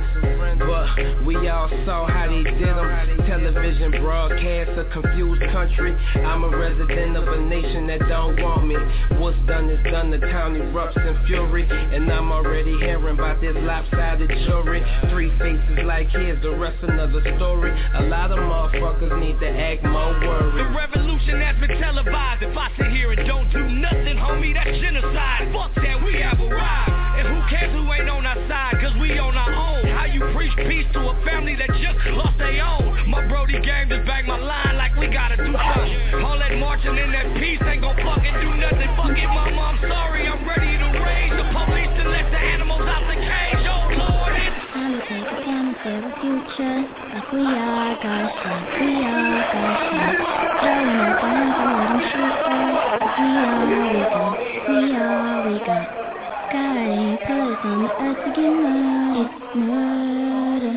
but we all saw how they did him. Television broadcast a confused country. I'm a resident of a nation that don't want me. What's done is done, the town erupts in fury. And I'm already hearing about this lopsided jury. Three faces like his, the rest another story. A lot of motherfuckers need to act more worried. The revolution has been televised. If I sit here and don't do nothing, homie, that's genocide. Fuck that, we have arrived. And who cares who ain't on our side, cause we on our own. How you preach peace to a family that just lost their own. My Brody gang just bagged my line like we gotta do something. All that marching in that peace ain't gon' fucking do nothing. Fuck it, mama, I'm sorry, I'm ready to raise the police to let the animals out the cage. Oh Lord, it's Politics can save the future. Like we all got shot, we all got shot. Throwing our guns and let 'em shoot us. We all we got, we all we got. God ain't put us on the earth to get murdered. It's murder.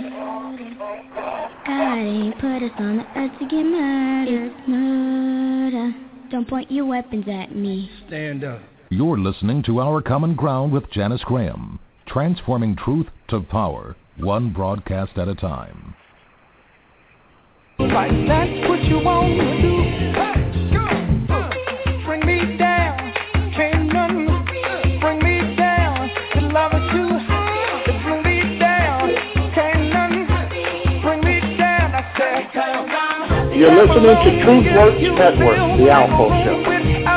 God ain't put us on the earth to get murdered. It's murder. Don't point your weapons at me. Stand up. You're listening to Our Common Ground with Janice Graham, transforming truth to power, one broadcast at a time. Like that's what you want to do. You're listening to Truth Works Network, the Alpha Show.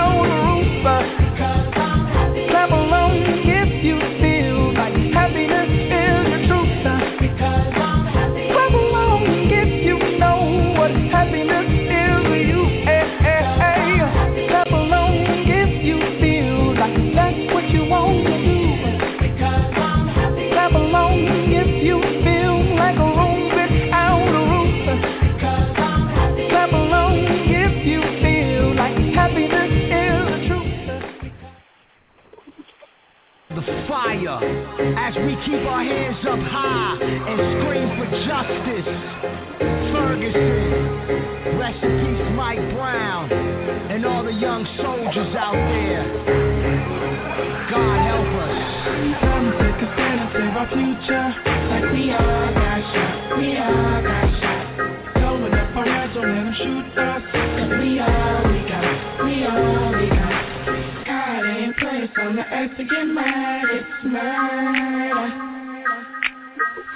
Fire as we keep our hands up high and scream for justice. Ferguson, rest in peace, Mike Brown, and all the young soldiers out there. God help us. To take a stand and save our future. Like we all got shot, we all got shot. Throwing up our hands, don't let them shoot us. Cause we all we got, we all we got. God ain't on the earth to get mad, it's murder.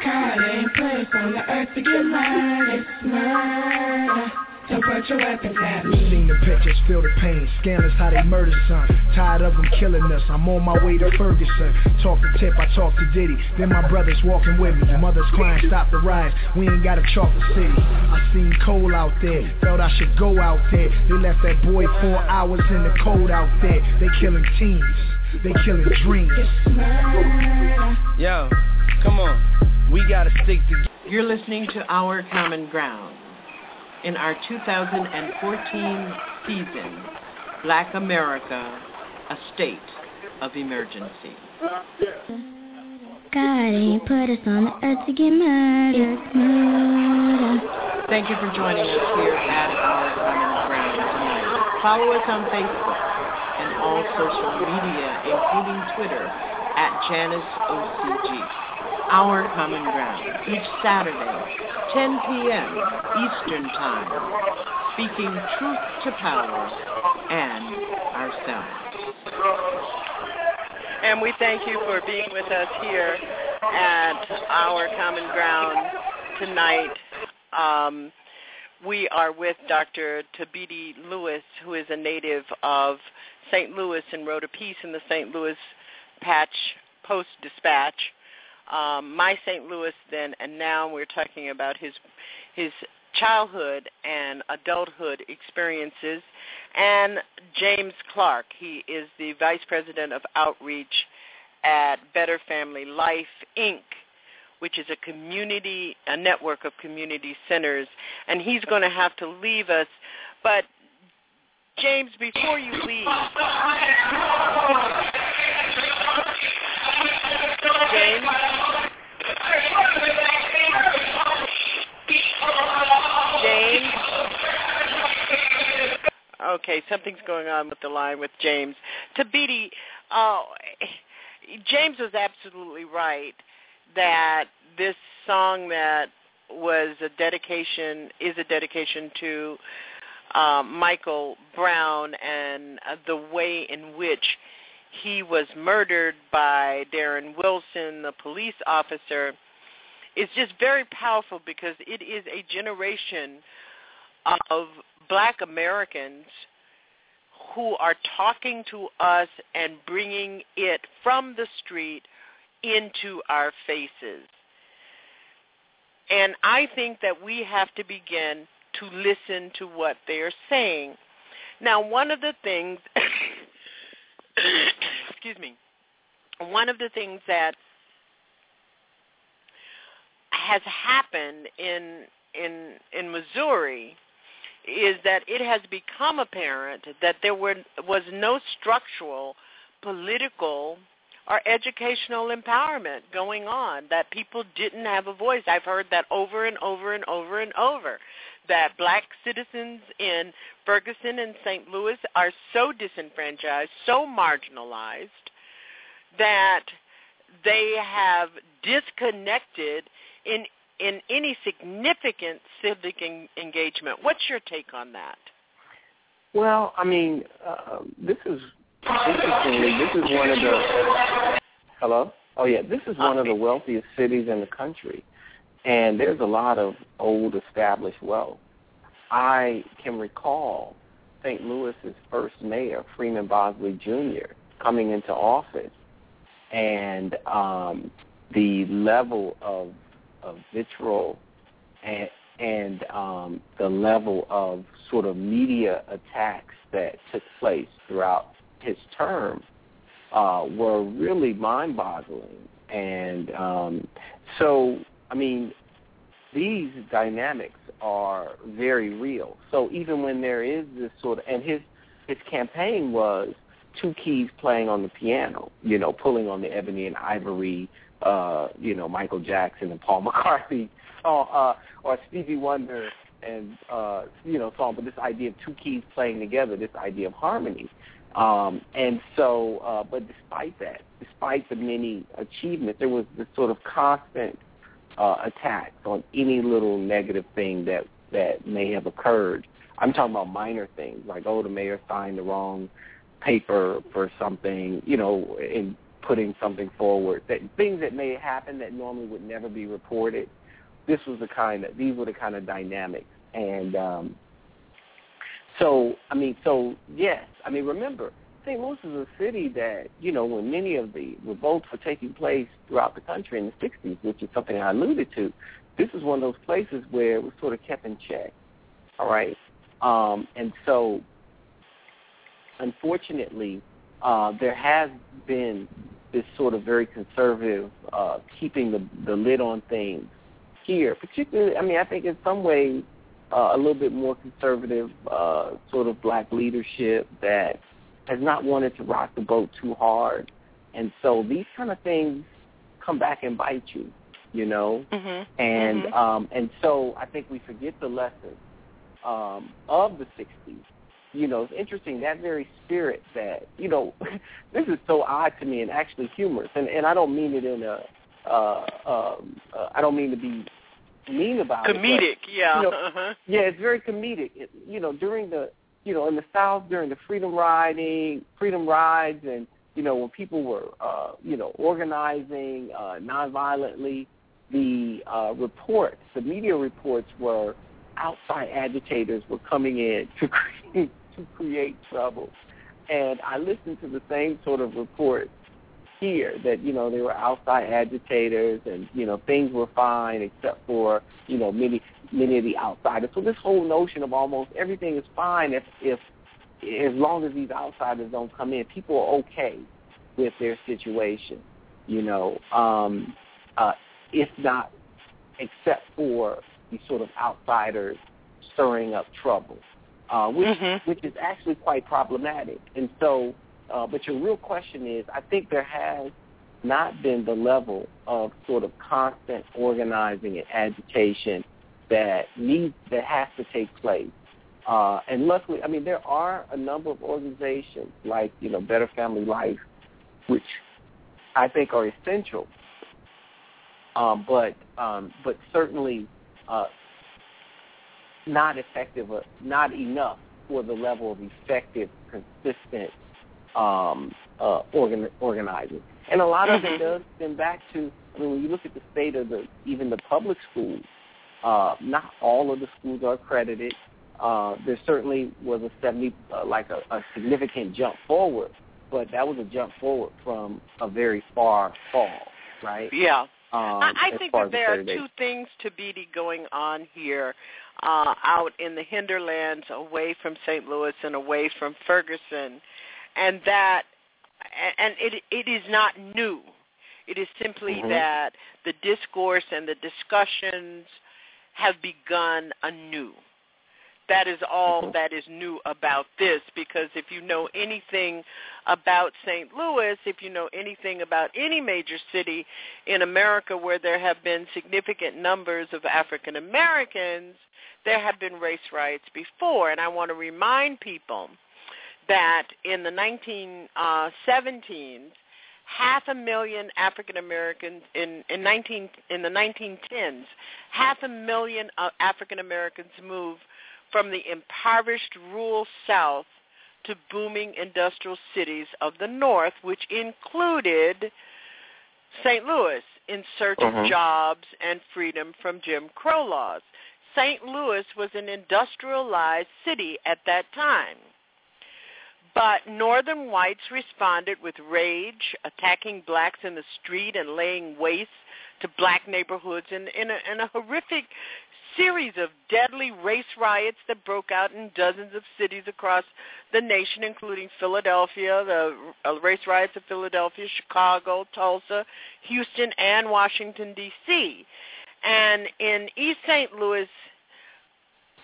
God ain't placed on the earth to get mad, it's murder. So put your weapons at me. Seen the pictures, feel the pain. Scandalous how they murder son. Tired of them killing us. I'm on my way to Ferguson. Talk to Tip, I talk to Diddy. Then my brothers walking with me. Mothers crying, stop the rise. We ain't got a chocolate city. I seen Cole out there. Felt I should go out there. They left that boy four hours in the cold out there. They killing teens. They killing dreams. Yo, come on. We gotta stick together. You're listening to Our Common Ground. In our 2014 season, Black America, a state of emergency. God ain't put us on the earth to get murdered, murder. Thank you for joining us here at Our Common Ground tonight. Follow us on Facebook and all social media, including Twitter, at Janice OCG. Our Common Ground, each Saturday, 10 p.m. Eastern Time, speaking truth to power and ourselves. And we thank you for being with us here at Our Common Ground tonight. Um, we are with Dr. Thabiti Lewis, who is a native of St. Louis and wrote a piece in the St. Louis Patch Post Dispatch. Um, my St. Louis then and now we're talking about his his childhood and adulthood experiences and James Clarke. He is the Vice President of Outreach at Better Family Life Inc which is a community, a network of community centers, and he's going to have to leave us. But James, before you leave, James. James. Okay, something's going on with the line with James. Thabiti, uh, James was absolutely right that this song that was a dedication is a dedication to um, Michael Brown and uh, the way in which he was murdered by Darren Wilson, the police officer, is just very powerful because it is a generation of black Americans who are talking to us and bringing it from the street into our faces. And I think that we have to begin to listen to what they're saying. Now, one of the things, excuse me, one of the things that has happened in in in Missouri is that it has become apparent that there were was no structural political or educational empowerment going on, that people didn't have a voice. I've heard that over and over and over and over. That black citizens in Ferguson and St. Louis are so disenfranchised, so marginalized that they have disconnected in in any significant civic en- engagement. What's your take on that? Well, I mean, uh, this is interestingly, this is one of the hello. Oh yeah, this is one of the wealthiest cities in the country, and there's a lot of old established wealth. I can recall St. Louis's first mayor, Freeman Bosley Jr., coming into office, and um, the level of of vitriol and and um, the level of sort of media attacks that took place throughout his term uh, were really mind-boggling. And um, so, I mean, these dynamics are very real. So even when there is this sort of, and his his campaign was two keys playing on the piano, you know, pulling on the ebony and ivory, uh, you know, Michael Jackson and Paul McCartney, or, uh, or Stevie Wonder and uh, you know, song, but this idea of two keys playing together, this idea of harmony. Um, and so, uh, but despite that, despite the many achievements, there was this sort of constant uh, attack on any little negative thing that that may have occurred. I'm talking about minor things like, oh, the mayor signed the wrong paper for something, you know, in putting something forward. That things that may happen that normally would never be reported. This was the kind of these were the kind of dynamics, and um, so, I mean, so yes, I mean, remember, St. Louis is a city that, you know, when many of the revolts were taking place throughout the country in the 60s, which is something I alluded to, this is one of those places where it was sort of kept in check, all right? Um, and so, unfortunately, uh, there has been this sort of very conservative uh, keeping the, the lid on things here, particularly, I mean, I think in some ways uh, a little bit more conservative uh, sort of black leadership that has not wanted to rock the boat too hard. And so these kind of things come back and bite you, you know. Mm-hmm. And mm-hmm. um and so I think we forget the lesson um of the 60s. You know, it's interesting that very spirit that, you know, this is so odd to me and actually humorous. And and I don't mean it in a uh um uh, I don't mean to be mean about comedic, it. Comedic, yeah. You know, uh-huh. Yeah, it's very comedic. It, you know, during the you know, in the South during the freedom riding, freedom rides and, you know, when people were uh, you know, organizing uh nonviolently, the uh reports, the media reports were outside agitators were coming in to create to create trouble. And I listened to the same sort of reports here that you know they were outside agitators and you know things were fine except for you know many many of the outsiders. So this whole notion of almost everything is fine if if as long as these outsiders don't come in, people are okay with their situation. You know, um, uh, if not except for these sort of outsiders stirring up trouble, uh, which mm-hmm. which is actually quite problematic. And so uh, but your real question is, I think there has not been the level of sort of constant organizing and agitation that needs that has to take place. Uh, and luckily, I mean, there are a number of organizations like you know Better Family Life, which I think are essential. Um, but um, but certainly uh, not effective, uh, not enough for the level of effective, consistent um, uh, organ, organizing. And a lot of Mm-hmm. it does stem back to, I mean, when you look at the state of the even the public schools, uh, not all of the schools are accredited. Uh, there certainly was a 70, uh, like a, a significant jump forward, but that was a jump forward from a very far fall, right? Yeah. Um, I, I think that the there are two things to be going on here, uh, out in the hinterlands, away from St. Louis and away from Ferguson, and that, and it it is not new. It is simply Mhm. that the discourse and the discussions have begun anew. That is all Mhm. that is new about this because if you know anything about St. Louis, if you know anything about any major city in America where there have been significant numbers of African Americans, there have been race riots before, and I want to remind people that in the 1917s, half a million African Americans in in 19 in the 1910s, half a million uh, African Americans moved from the impoverished rural South to booming industrial cities of the North, which included St. Louis in search Mhm. of jobs and freedom from Jim Crow laws. St. Louis was an industrialized city at that time. But northern whites responded with rage, attacking blacks in the street and laying waste to black neighborhoods in, in, a, in a horrific series of deadly race riots that broke out in dozens of cities across the nation, including Philadelphia, the uh, race riots of Philadelphia, Chicago, Tulsa, Houston, and Washington, D.C. And in East St. Louis,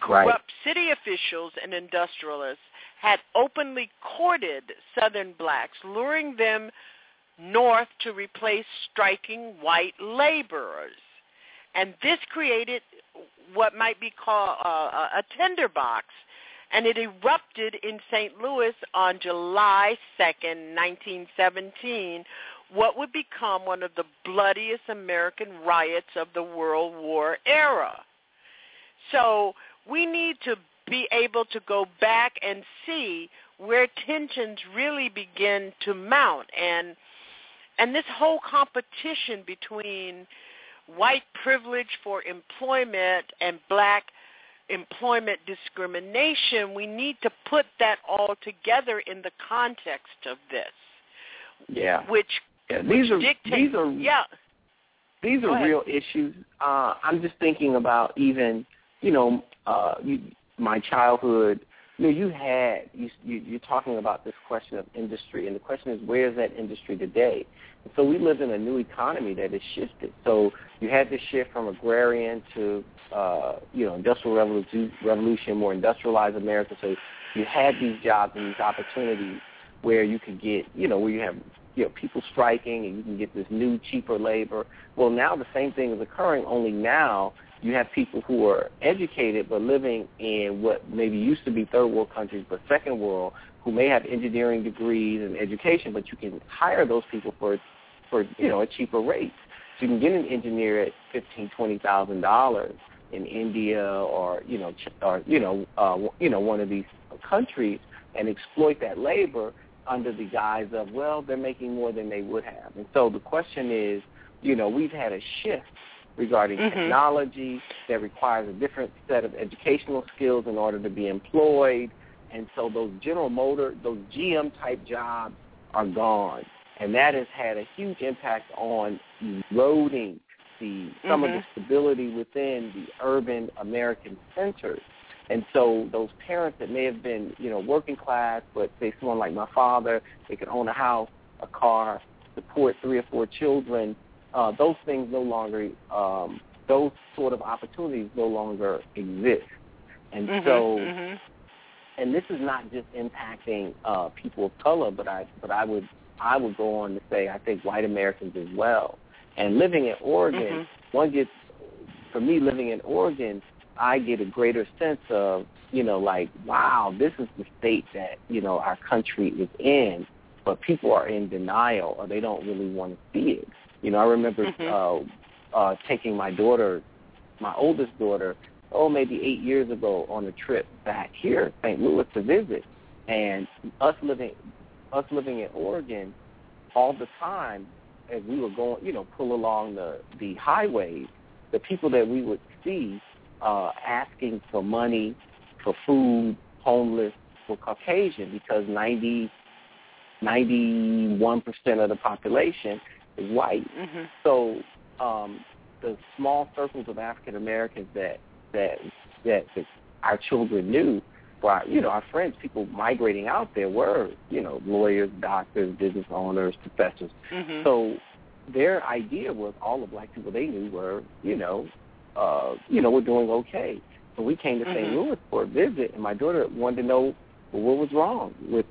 Right. corrupt city officials and industrialists had openly courted Southern blacks, luring them north to replace striking white laborers. And this created what might be called uh, a tinderbox, and it erupted in St. Louis on July 2nd, 1917, what would become one of the bloodiest American riots of the World War era. So we need to be able to go back and see where tensions really begin to mount and and this whole competition between white privilege for employment and black employment discrimination we need to put that all together in the context of this Yeah. which Yeah, which these are dictates these are yeah these are real issues. Uh, I'm just thinking about even, you know, uh, you, my childhood. You know, you had you, you you're talking about this question of industry, and the question is where is that industry today? And so we live in a new economy that has shifted. So you had this shift from agrarian to uh, you know industrial revolution, revolution, more industrialized America. So you had these jobs and these opportunities where you could get, you know, where you have you know people striking and you can get this new cheaper labor. Well, now the same thing is occurring. Only now you have people who are educated but living in what maybe used to be third world countries but second world, who may have engineering degrees and education, but you can hire those people for for you know a cheaper rate. So you can get an engineer at fifteen, twenty thousand dollars in India or you know or you know uh, you know one of these countries and exploit that labor under the guise of well they're making more than they would have. And so the question is, you know, we've had a shift regarding Mhm. technology that requires a different set of educational skills in order to be employed. And so those General Motor, those GM type jobs are gone. And that has had a huge impact on eroding the some Mhm. of the stability within the urban American centers. And so those parents that may have been, you know, working class, but say someone like my father, they could own a house, a car, support three or four children, uh, those things no longer, um, those sort of opportunities no longer exist. And Mhm, so, mhm. and this is not just impacting uh, people of color, but I, but I would, I would go on to say I think white Americans as well. And living in Oregon, Mhm. one gets, for me, living in Oregon, I get a greater sense of, you know, like, wow, this is the state that, you know, our country is in, but people are in denial or they don't really want to see it. You know, I remember Mhm. uh, uh, taking my daughter, my oldest daughter, oh, maybe eight years ago on a trip back here, St. Louis, to visit. And us living, us living in Oregon, all the time, as we were going, you know, pull along the the highways, the people that we would see uh, asking for money, for food, homeless, were Caucasian because 90, 91 percent of the population is white. Mhm. So um, the small circles of African Americans that that that, our children knew, for our, you know our friends, people migrating out there were you know lawyers, doctors, business owners, professors. Mhm. So their idea was all the black people they knew were you know uh, you know were doing okay. So we came to St. Mhm. Louis for a visit, and my daughter wanted to know well, what was wrong with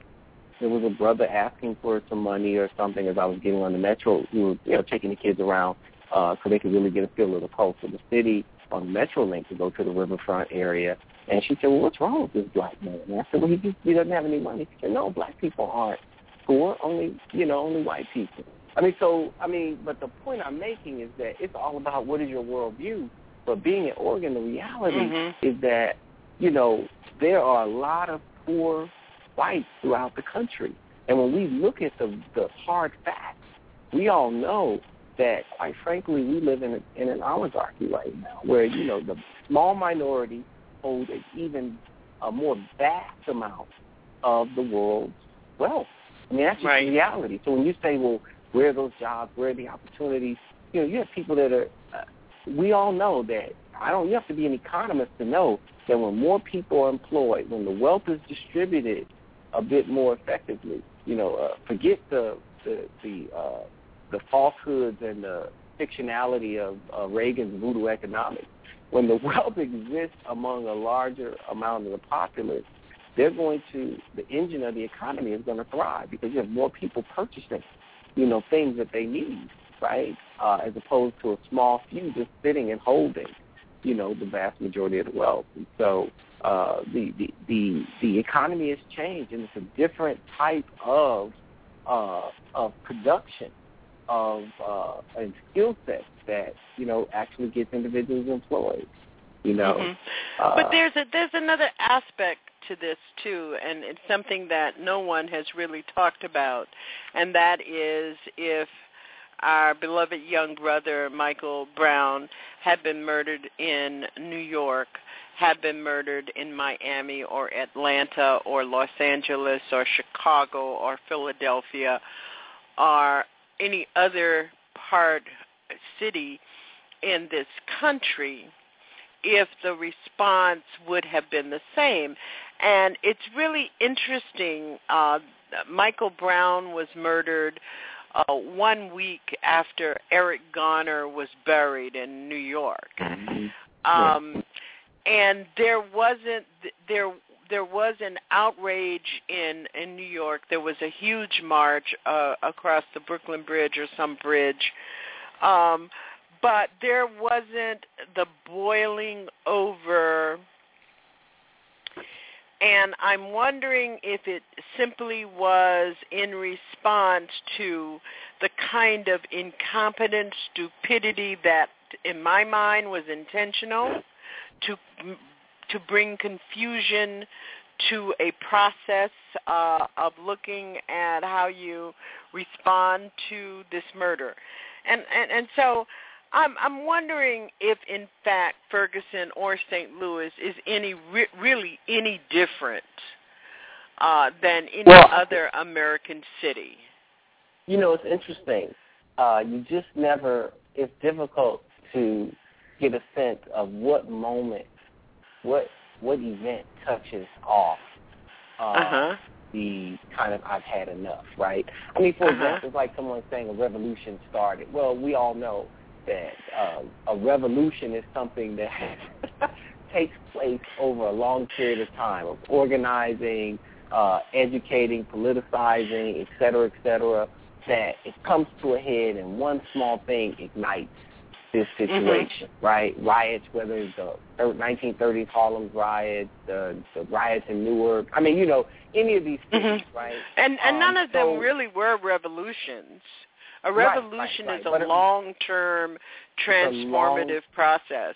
there was a brother asking for some money or something as I was getting on the metro. We were, you know, taking the kids around uh, so they could really get a feel of the pulse of the city. on Metrolink to go to the riverfront area. And she said, well, what's wrong with this black man? And I said, well, he just he doesn't have any money. She said, no, black people aren't poor. Only you know, only white people. I mean, so I mean, but the point I'm making is that it's all about what is your worldview. But being in Oregon, the reality Mm-hmm. is that you know there are a lot of poor whites throughout the country, and when we look at the the hard facts, we all know that, quite frankly, we live in a, in an oligarchy right now, where you know the small minority hold an even a more vast amount of the world's wealth. I mean, that's just Right. reality. So when you say, well, where are those jobs? Where are the opportunities? You know, you have people that are. Uh, we all know that. I don't. You have to be an economist to know that when more people are employed, when the wealth is distributed a bit more effectively, you know, uh, forget the the the uh, the falsehoods and the fictionality of uh, Reagan's voodoo economics. When the wealth exists among a larger amount of the populace, they're going to the engine of the economy is going to thrive because you have more people purchasing, you know, things that they need, right? Uh, as opposed to a small few just sitting and holding, you know, the vast majority of the wealth. And so uh, the, the the the economy has changed, and it's a different type of uh, of production of uh, and skill sets that you know actually gets individuals employed. You know, Mhm. uh, but there's a there's another aspect to this too, and it's something that no one has really talked about, and that is if our beloved young brother Michael Brown had been murdered in New York, had been murdered in Miami or Atlanta or Los Angeles or Chicago or Philadelphia or any other part city in this country if the response would have been the same. And it's really interesting. Uh, Michael Brown was murdered uh, one week after Eric Garner was buried in New York. Um, and there wasn't there there was an outrage in in New York. There was a huge march uh, across the Brooklyn Bridge or some bridge. Um, but there wasn't the boiling over and I'm wondering if it simply was in response to the kind of incompetent stupidity that in my mind was intentional to to bring confusion to a process uh, of looking at how you respond to this murder. And and, and so I'm I'm wondering if in fact Ferguson or St. Louis is any re- really any different uh, than any Well, other American city. You know, it's interesting. Uh, you just never. It's difficult to get a sense of what moment, what what event touches off uh, Uh-huh. the kind of I've had enough, right? I mean, for Uh-huh. example, it's like someone saying a revolution started. Well, we all know that uh, a revolution is something that takes place over a long period of time of organizing, uh, educating, politicizing, et cetera, et cetera, that it comes to a head and one small thing ignites this situation, right? Riots, whether it's the 1930s Harlem riots, the, the riots in Newark. I mean, you know, any of these things, right? And and Um, none of so- them really were revolutions. A Right, right, revolution right. is a But long-term transformative process.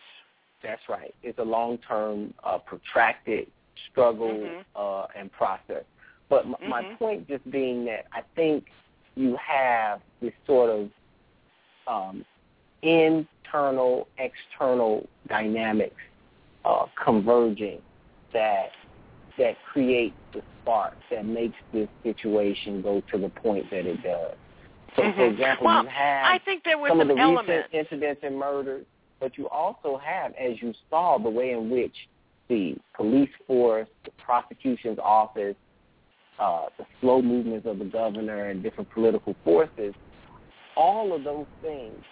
That's right. It's a long-term, uh, protracted struggle Mhm. uh, and process. But m- my Mhm. point just being that I think you have this sort of um, internal, external dynamics uh, converging that that create the spark that makes this situation go to the point that it does. So, for Mhm. example, well, you have I think there were some of the elements. recent incidents and murders, but you also have, as you saw, the way in which the police force, the prosecution's office, uh, the slow movements of the governor and different political forces, all of those things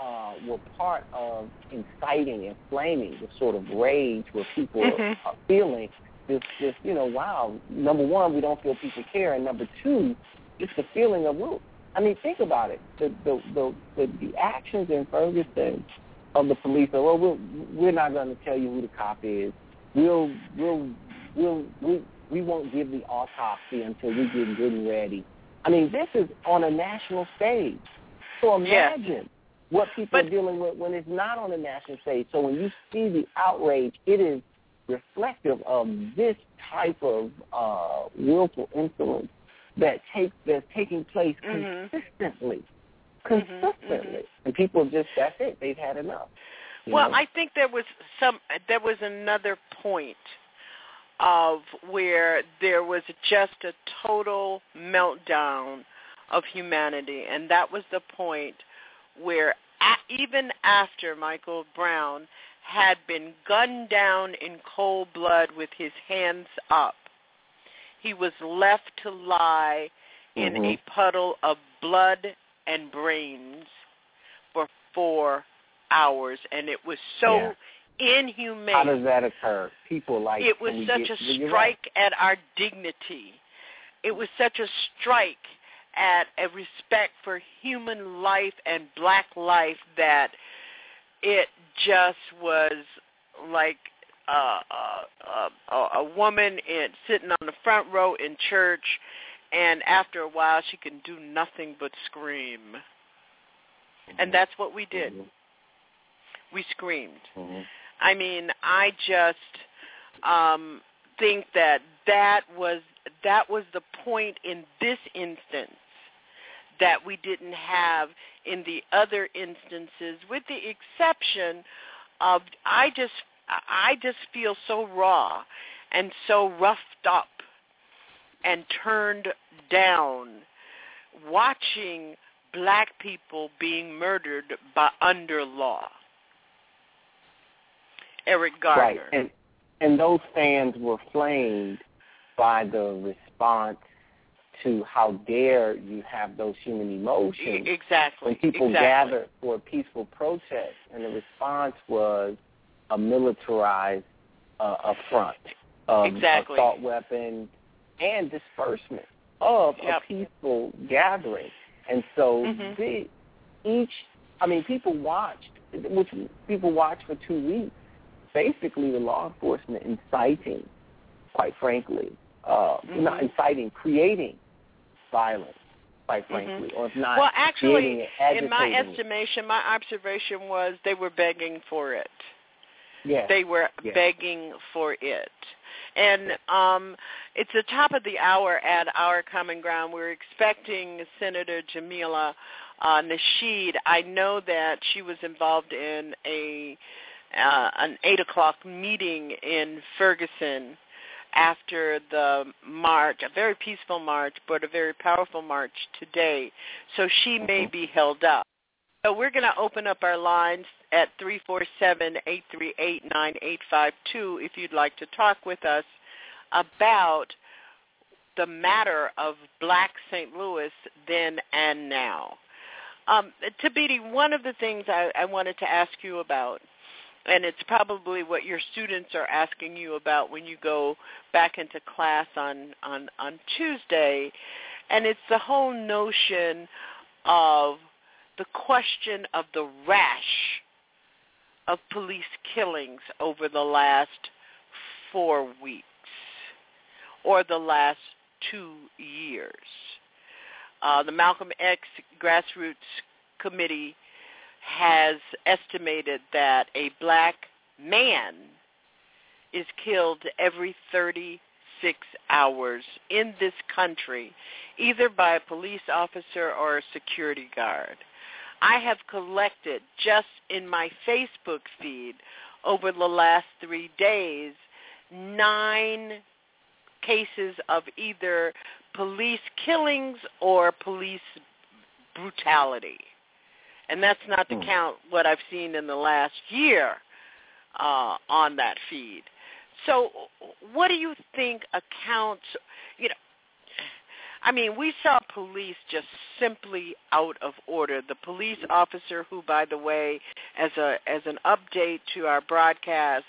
uh, were part of inciting, inflaming the sort of rage where people Mhm. are feeling this, this, you know, wow, number one, we don't feel people care, and number two, it's the feeling of, well, I mean, think about it. The the the the, the actions in Ferguson of the police say, well, we're, we're not going to tell you who the cop is. We'll we'll we'll we we won't give the autopsy until we get good and ready. I mean, this is on a national stage. So imagine. What people are dealing with when it's not on the national stage. So when you see the outrage, it is reflective of this type of uh, willful influence that takes that's taking place Mhm. consistently, consistently, and people just that's it. They've had enough. Well, know? I think there was some there was another point of where there was just a total meltdown of humanity and that was the point where even after Michael Brown had been gunned down in cold blood with his hands up he was left to lie in Mhm. a puddle of blood and brains for 4 hours and it was so Yeah. inhumane How does that occur? People like it was such get- a strike right. at our dignity. It was such a strike at a respect for human life and black life that it just was like uh, uh, uh, a, a woman in, sitting on the front row in church, and after a while she can do nothing but scream. And that's what we did. We screamed. I mean, I just um, think that that was that was the point in this instance that we didn't have in the other instances, with the exception of I just I just feel so raw and so roughed up and turned down watching black people being murdered by under law. Eric Gardner. Right, and and those fans were flamed by the response to how dare you have those human emotions exactly. when people exactly. gathered for a peaceful protest, and the response was a militarized uh, affront of Exactly. assault weapons and disbursement of Yep. a peaceful gathering. And so Mhm. the, each, I mean, people watched, which people watched for two weeks, basically the law enforcement inciting, quite frankly, uh, not Mhm. inciting, creating violence, quite Mhm. frankly, or if not well, actually, it, in my it. estimation, my observation was they were begging for it. Yeah. They were Yeah. begging for it. And um, it's the top of the hour at our common ground. We're expecting Senator Jamilah uh, Nasheed. I know that she was involved in a uh, an eight o'clock meeting in Ferguson after the march, a very peaceful march, but a very powerful march today. So she may be held up. So we're going to open up our lines at 347-838-9852 if you'd like to talk with us about the matter of black St. Louis then and now. Um, Thabiti, one of the things I, I wanted to ask you about, and it's probably what your students are asking you about when you go back into class on, on, on Tuesday, and it's the whole notion of the question of the rash of police killings over the last four weeks or the last two years. Uh, the Malcolm X Grassroots Committee has estimated that a black man is killed every 36 hours in this country, either by a police officer or a security guard. I have collected just in my Facebook feed over the last three days nine cases of either police killings or police brutality. And that's not to count what I've seen in the last year uh, on that feed. So what do you think accounts, you know, I mean, we saw police just simply out of order. The police officer, who, by the way, as a as an update to our broadcast,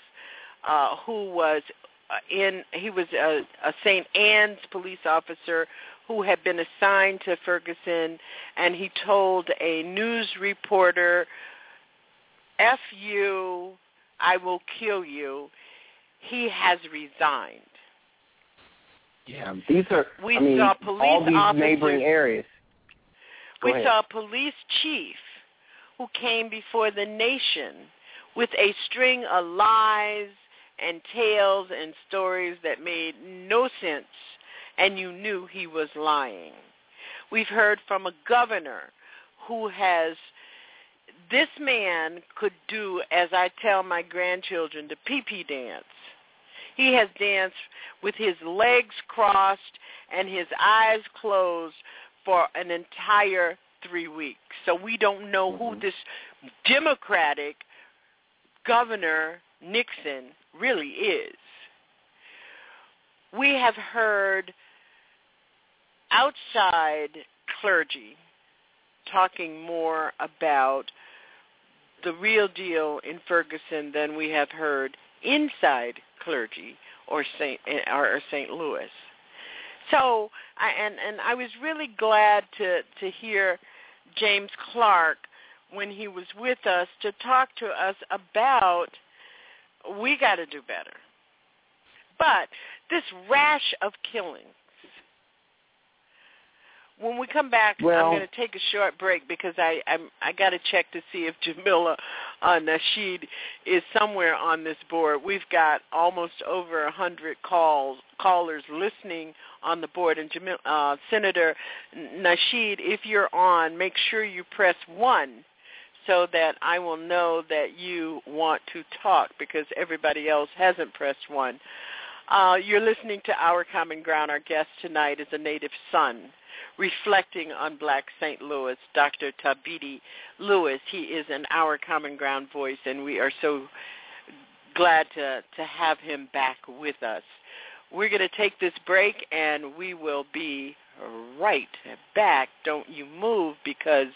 uh, who was uh, in he was a, a St. Ann's police officer who had been assigned to Ferguson, and he told a news reporter F you, I will kill you, he has resigned. Yeah, these are. We I mean, saw police all these officers- neighboring areas. Go We ahead. saw a police chief who came before the nation with a string of lies and tales and stories that made no sense, and you knew he was lying. We've heard from a governor who has, this man could do, as I tell my grandchildren, the pee-pee dance. He has danced with his legs crossed and his eyes closed for an entire three weeks. So we don't know who mm-hmm. this Democratic Governor Nixon really is. We have heard outside clergy talking more about the real deal in Ferguson than we have heard inside clergy or St. or St. Louis. So, I, and and I was really glad to to hear James Clarke when he was with us to talk to us about we got to do better. But this rash of killings. When we come back, Well- I'm going to take a short break because I I'm, I got to check to see if Jamilah uh, Nasheed is somewhere on this board. We've got almost over a hundred calls callers listening on the board, and Jamil, uh, Senator Nasheed, if you're on, make sure you press one so that I will know that you want to talk because everybody else hasn't pressed one. Uh, you're listening to Our Common Ground. Our guest tonight is a native son reflecting on Black St. Louis, Dr. Thabiti Lewis. He is an Our Common Ground voice, and we are so glad to, to have him back with us. We're going to take this break, and we will be right back. Don't you move because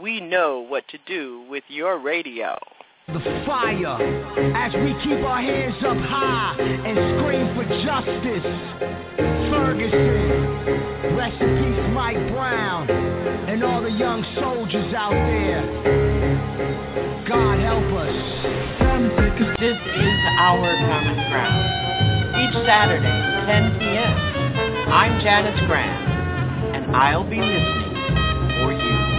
we know what to do with your radio. the fire as we keep our hands up high and scream for justice. Ferguson, rest in peace, Mike Brown, and all the young soldiers out there. God help us. This is Our Common Ground. Each Saturday, 10 p.m. I'm Janice Graham, and I'll be listening for you.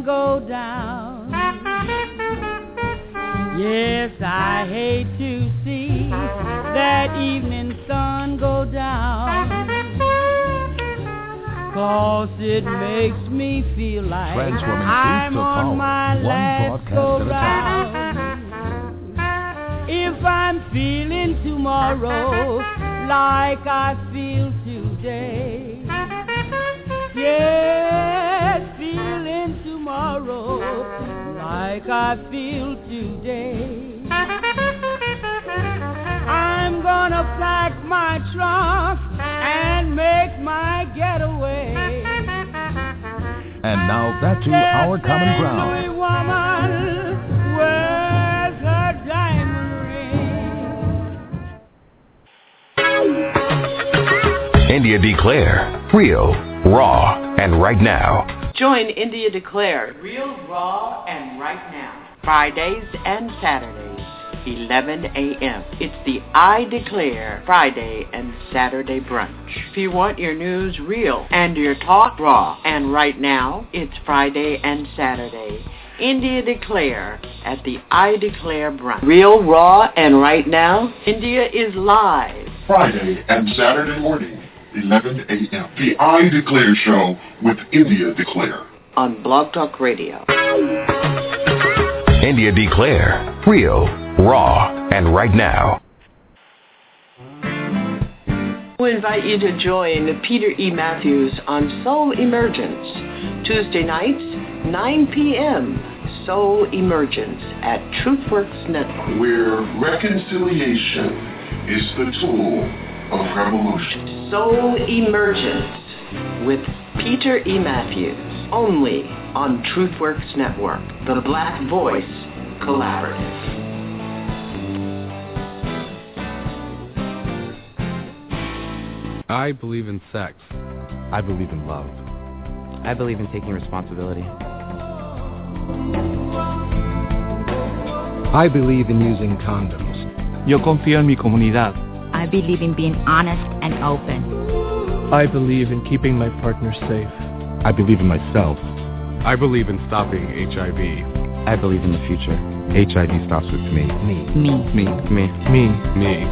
Sun go down. Yes, I hate to see that evening sun go down. Cause it makes me feel like I'm on my last go round. If I'm feeling tomorrow like I feel I feel today. I'm gonna pack my trunk and make my getaway. And now back to Our Common Ground. Woman wears her diamond India Declare. Real, raw, and right now. Join India Declare Real, Raw, and Right Now. Fridays and Saturdays, 11 a.m. It's the I Declare Friday and Saturday brunch. If you want your news real and your talk raw and right now, it's Friday and Saturday. India Declare at the I Declare brunch. Real, raw, and right now, India is live. Friday and Saturday morning, 11 a.m. The I Declare Show with India Declare. on Blog Talk Radio. India Declare, real, raw, and right now. We invite you to join Peter E. Matthews on Soul Emergence, Tuesday nights, 9 p.m. Soul Emergence at TruthWorks Network. Where reconciliation is the tool of revolution. Soul Emergence with Peter E. Matthews, only on TruthWorks Network, the Black Voice Collaborative. I believe in sex. I believe in love. I believe in taking responsibility. I believe in using condoms. Yo confío en mi comunidad. I believe in being honest and open. I believe in keeping my partner safe. I believe in myself. I believe in stopping HIV. I believe in the future. HIV stops with me. Me. Me. Me. Me. Me. Me.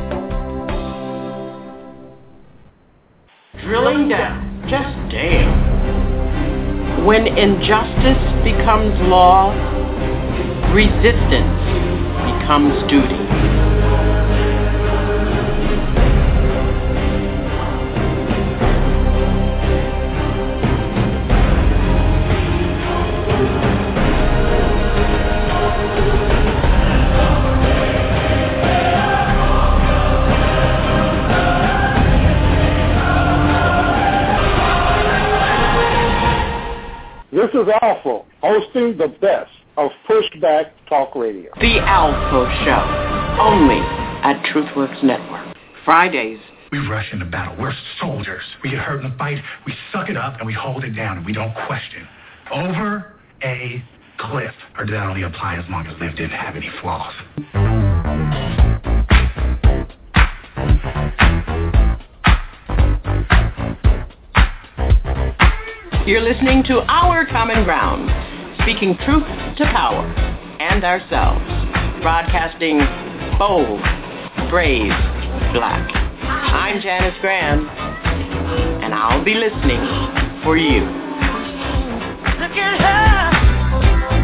Drilling down, just damn. When injustice becomes law, resistance becomes duty. This is Alpha, hosting the best of Pushback Talk Radio. The Alpha Show, only at TruthWorks Network. Fridays. We rush into battle. We're soldiers. We get hurt in a fight, we suck it up, and we hold it down, and we don't question. Over a cliff. Or did that only apply as long as Liv didn't have any flaws? You're listening to Our Common Ground, speaking truth to power and ourselves, broadcasting bold, brave, black. I'm Janice Graham, and I'll be listening for you. Look at her.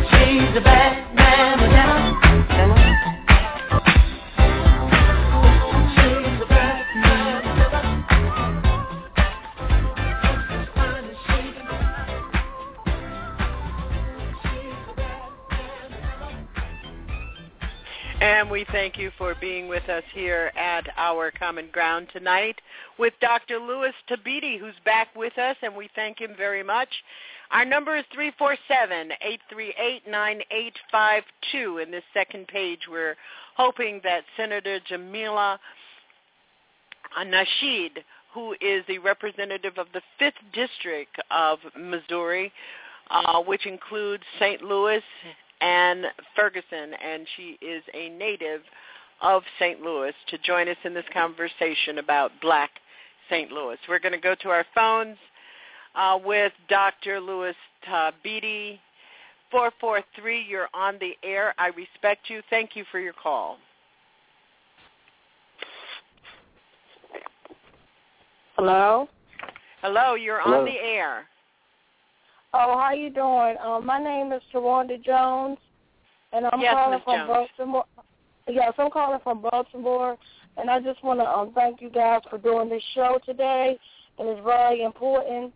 She's a bad man. And we thank you for being with us here at our Common Ground tonight with Dr. Lewis Thabiti, who's back with us, and we thank him very much. Our number is 347-838-9852. In this second page, we're hoping that Senator Jamilah Nasheed, who is the representative of the 5th District of Missouri, uh, which includes St. Louis and Ferguson, and she is a native of St. Louis, to join us in this conversation about black St. Louis. We're going to go to our phones uh, with Dr. Lewis Thabiti. 443, you're on the air. I respect you. Thank you for your call. Hello. Hello, you're Hello. on the air. Oh, how you doing? Um, my name is Tawanda Jones, and I'm Yes, calling Ms. from Jones. Baltimore. Yes, I'm calling from Baltimore, and I just want to um, thank you guys for doing this show today. And it's very important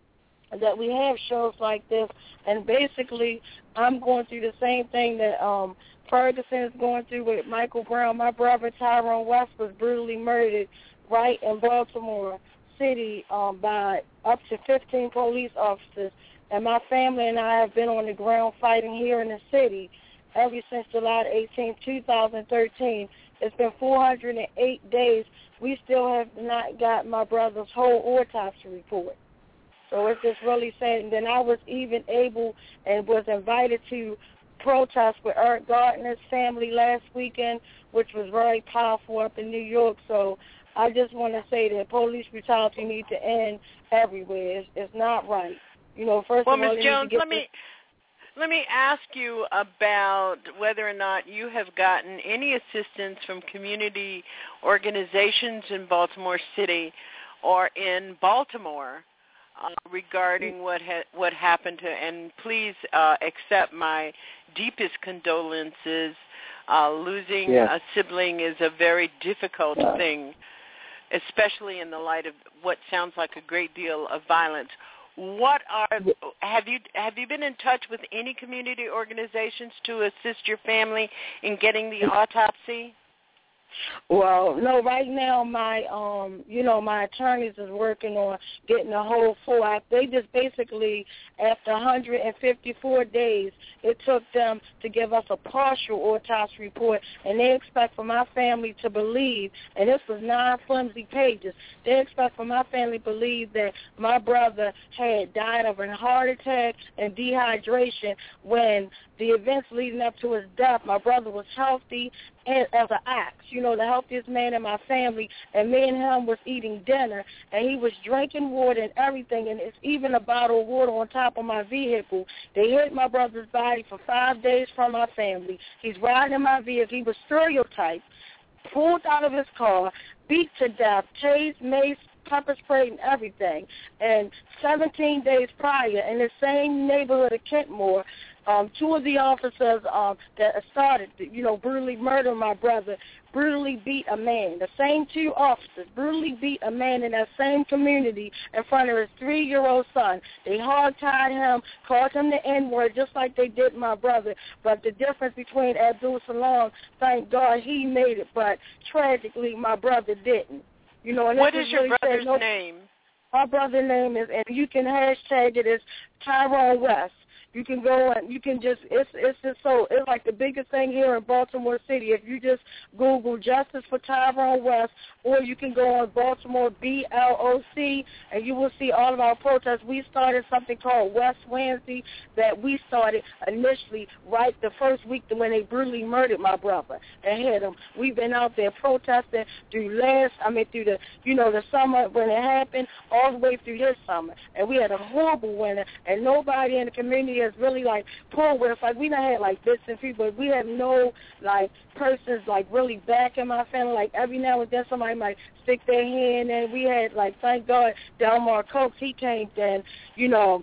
that we have shows like this. And basically, I'm going through the same thing that um, Ferguson is going through with Michael Brown. My brother Tyrone West was brutally murdered right in Baltimore City um, by up to 15 police officers. And my family and I have been on the ground fighting here in the city ever since July 18, 2013. It's been 408 days. We still have not got my brother's whole autopsy report. So it's just really sad. And then I was even able and was invited to protest with Eric Gardner's family last weekend, which was very powerful up in New York. So I just want to say that police brutality needs to end everywhere. It's, it's not right. You know, first Well, of all, Ms. they need to Jones, let me let me ask you about whether or not you have gotten any assistance from community organizations in Baltimore City or in Baltimore uh, regarding what ha- what happened to, and please uh, accept my deepest condolences. Uh, losing Yes. a sibling is a very difficult Yeah. thing, especially in the light of what sounds like a great deal of violence. What are have you have you been in touch with any community organizations to assist your family in getting the autopsy? Well, no, right now my um you know, my attorneys is working on getting the whole full act. They just basically after 154 days, it took them to give us a partial autopsy report and they expect for my family to believe and this was nine flimsy pages. They expect for my family to believe that my brother had died of a heart attack and dehydration when the events leading up to his death, my brother was healthy and as an ox, you know, the healthiest man in my family, and me and him was eating dinner, and he was drinking water and everything, and it's even a bottle of water on top of my vehicle. They hid my brother's body for five days from my family. He's riding in my vehicle. He was stereotyped, pulled out of his car, beat to death, tased, mace, pepper sprayed and everything. And 17 days prior, in the same neighborhood of Kitmore, um, two of the officers um, that started, you know, brutally murder my brother, brutally beat a man. The same two officers brutally beat a man in that same community in front of his three-year-old son. They hog-tied him, called him the N-word, just like they did my brother. But the difference between Abdul Salam, thank God he made it, but tragically my brother didn't. You know, and What is your really brother's No- name? my brother's name is, and you can hashtag it as Tyrone West. You can go and you can just it's it's just so it's like the biggest thing here in Baltimore City. If you just Google Justice for Tyrone West, or you can go on Baltimore B L O C, and you will see all of our protests. We started something called West Wednesday that we started initially right the first week when they brutally murdered my brother and hit him. We've been out there protesting through last I mean through the you know the summer when it happened all the way through this summer, and we had a horrible winter, and nobody in the community has really like pulled with. Like we done had like bits and pieces, but we have no like persons like really back in my family. Like every now and then somebody might stick their hand, and we had like thank God Delmar Coates he came then, you know.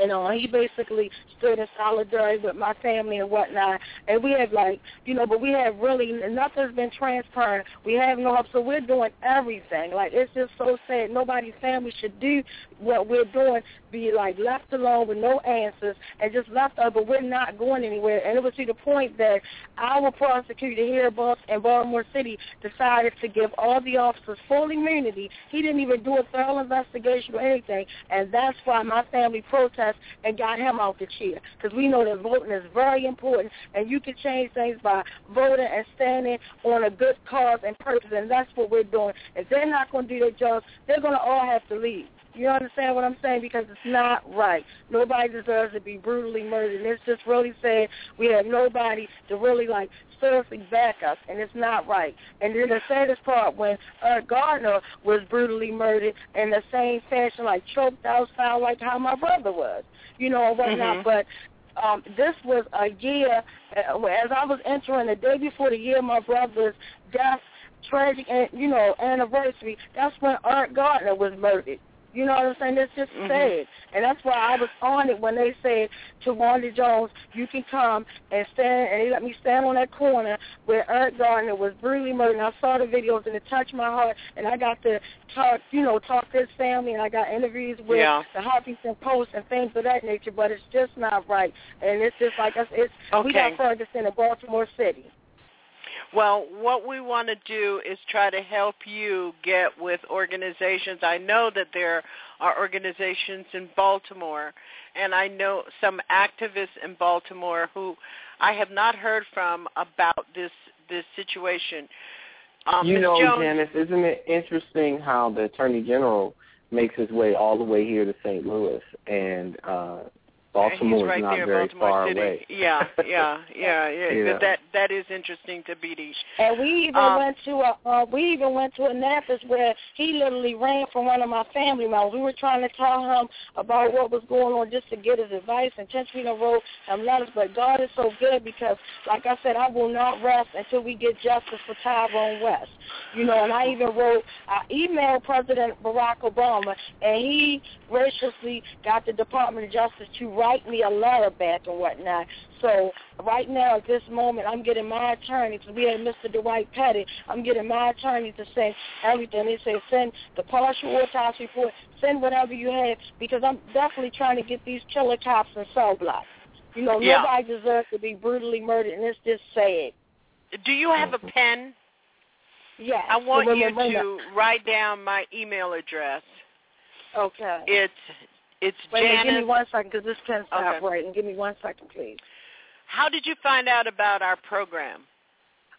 And uh, he basically stood in solidarity with my family and whatnot. And we have like, you know, but we have really nothing's been transparent. We have no help, so we're doing everything. Like it's just so sad. Nobody's family should do what we're doing. Be like left alone with no answers and just left up. But we're not going anywhere. And it was to the point that our prosecutor here in Baltimore City decided to give all the officers full immunity. He didn't even do a thorough investigation or anything. And that's why my family protested and got him out the chair because we know that voting is very important and you can change things by voting and standing on a good cause and purpose and that's what we're doing. If they're not going to do their jobs, they're going to all have to leave. You understand what I'm saying? Because it's not right. Nobody deserves to be brutally murdered. And it's just really sad we have nobody to really like seriously back us, and it's not right. And then the saddest part when Eric Gardner was brutally murdered in the same fashion, like choked out style, like how my brother was, you know, and whatnot. Mhm. But um, this was a year, uh, as I was entering the day before the year of my brother's death, tragic, and you know, anniversary. That's when Art Gardner was murdered. You know what I'm saying? It's just Mhm. sad. And that's why I was on it when they said Tawanda Jones, you can come and stand, and they let me stand on that corner where Eric Gardner was brutally murdered. And I saw the videos, and it touched my heart, and I got to talk, you know, talk to his family, and I got interviews with Yeah. the Huffington Post and things of that nature, but it's just not right. And it's just like, it's, it's we got Ferguson in Baltimore City. Well, what we want to do is try to help you get with organizations. I know that there are organizations in Baltimore, and I know some activists in Baltimore who I have not heard from about this this situation. Um, you Ms. know, Jones, Janice, isn't it interesting how the Attorney General makes his way all the way here to St. Louis, and uh, Baltimore He's right is not there, very Baltimore far City. away. Yeah, yeah, yeah, yeah. Yeah. That that is interesting to BD. And we even Um, went to a uh, we even went to Annapolis where he literally ran from one of my family members. We were trying to tell him about what was going on just to get his advice and Tentrino wrote him letters. But God is so good because like I said, I will not rest until we get justice for Tyrone West. You know, and I even wrote I emailed President Barack Obama and he graciously got the Department of Justice to write me a letter back and whatnot. So right now at this moment, I'm getting my attorney because we had Mr. Dwight Pettit. I'm getting my attorney to send everything. They say send the partial autopsy report, send whatever you have because I'm definitely trying to get these killer cops in cell blocks. You know, Yeah. nobody deserves to be brutally murdered, and it's just sad. Do you have a pen? Yes. I want you to write down my email address. Okay. It's it's Wait a minute, give me one second because this pen stopped Okay. writing. Give me one second, please. How did you find out about our program?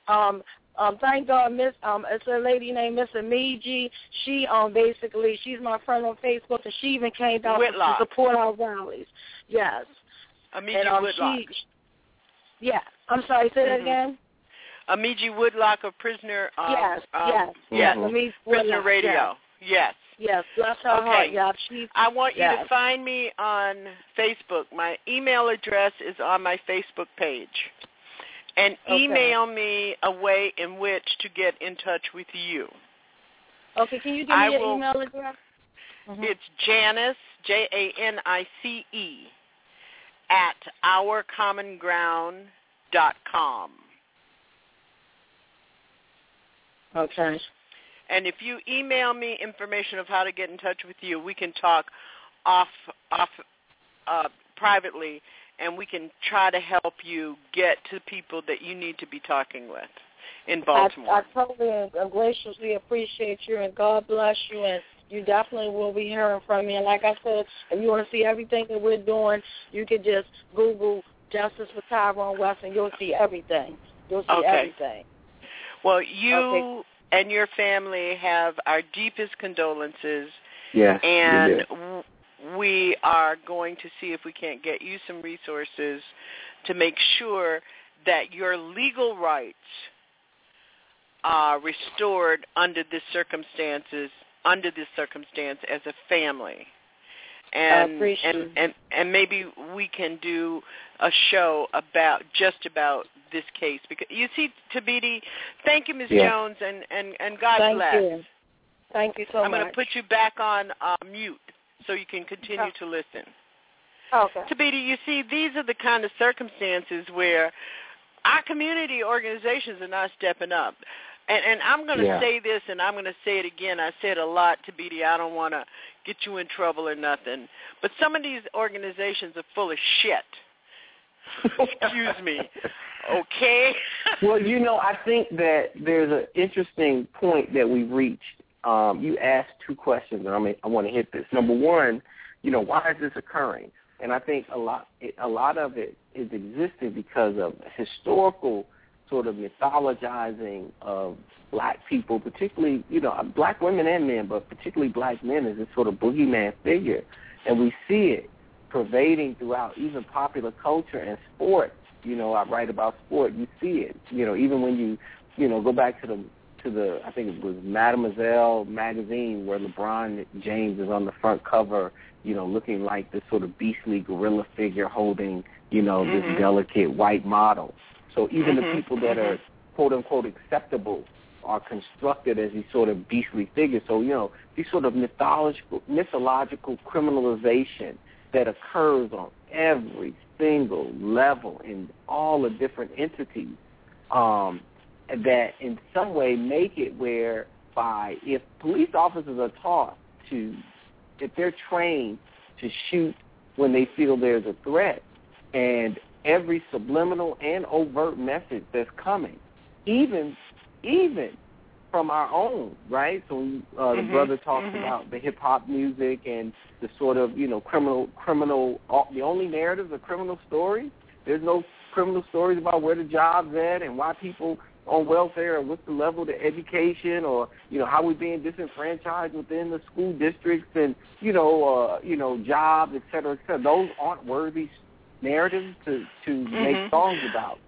um um thank God Miss um it's a lady named Miss Amiji. She um basically she's my friend on Facebook and she even came down Whitlock. to support our rallies. Yes. Amiji and um Woodlock. she Yeah. I'm sorry, say that Mhm. again? Amiji Woodlock of Prisoner. Um, yes, um, yes, yes. Amiji Prisoner Woodlock, Radio. Yes. Yes, bless her Okay. heart. Yeah, she I want you yes. to find me on Facebook. My email address is on my Facebook page. And Okay. email me a way in which to get in touch with you. Okay, can you give I me your will- email address? Mhm. It's Janice, J A N I C E, at ourcommonground.com. Okay. And if you email me information of how to get in touch with you, we can talk off off uh, privately, and we can try to help you get to people that you need to be talking with in Baltimore. I, I totally and graciously appreciate you, and God bless you, and you definitely will be hearing from me. And like I said, if you want to see everything that we're doing, you can just Google Justice for Tyrone West, and you'll see everything. You'll see Okay. everything. well, you Okay. And your family have our deepest condolences, Yes. we and did. we are going to see if we can't get you some resources to make sure that your legal rights are restored under this circumstances under this circumstance as a family. And appreciate and, and and maybe we can do a show about just about this case because you see Thabiti, thank you Ms. Yeah. Jones and and and God Thank bless. you. Thank you so much. I'm going to put you back on uh, mute so you can continue Oh. to listen. Okay. Thabiti, you see, these are the kind of circumstances where our community organizations are not stepping up. And, and I'm going to Yeah. say this, and I'm going to say it again. I said a lot, Thabiti. I don't want to get you in trouble or nothing. But some of these organizations are full of shit. Excuse me. Okay? well, you know, I think that there's an interesting point that we've reached. Um, you asked two questions, and I mean, I want to hit this. Number one, you know, why is this occurring? And I think a lot, it, a lot of it is existed because of historical sort of mythologizing of black people, particularly, you know, black women and men, but particularly black men as this sort of boogeyman figure, and we see it pervading throughout even popular culture and sport. You know, I write about sport. You see it. You know, even when you, you know, go back to the to the I think it was Mademoiselle magazine where LeBron James is on the front cover. You know, looking like this sort of beastly gorilla figure holding, you know, Mhm. this delicate white model. So even Mhm, the people that are quote unquote acceptable are constructed as these sort of beastly figures. So, you know, these sort of mythological mythological criminalization that occurs on every single level in all the different entities um, that in some way make it where by if police officers are taught to if they're trained to shoot when they feel there's a threat and every subliminal and overt message that's coming even even from our own right so uh, the Mhm, brother talks mhm. about the hip hop music and the sort of you know criminal criminal all, the only narratives are criminal stories there's no criminal stories about where the job's at and why people on welfare, or what's the level of the education, or you know how we're being disenfranchised within the school districts, and you know, uh, you know, jobs, et cetera, et cetera. Those aren't worthy narratives to to mm-hmm. make songs about.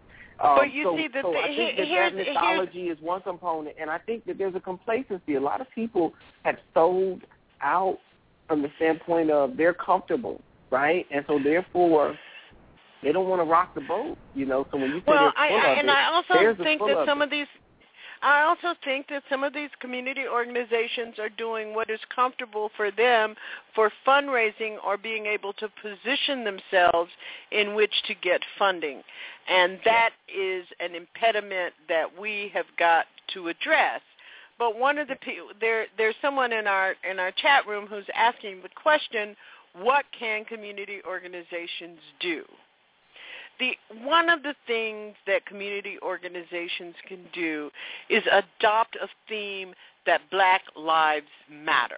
Um, but you so, see, the, so the, I think that, that mythology is one component, and I think that there's a complacency. A lot of people have sold out from the standpoint of they're comfortable, right? And so therefore they don't want to rock the boat, you know. So when you say well, I, of and it, I also think that some of these I also think that some of these community organizations are doing what is comfortable for them for fundraising or being able to position themselves in which to get funding. And that is an impediment that we have got to address. But one of the people there there's someone in our in our chat room who's asking the question, what can community organizations do? The one of the things that community organizations can do is adopt a theme that black lives matter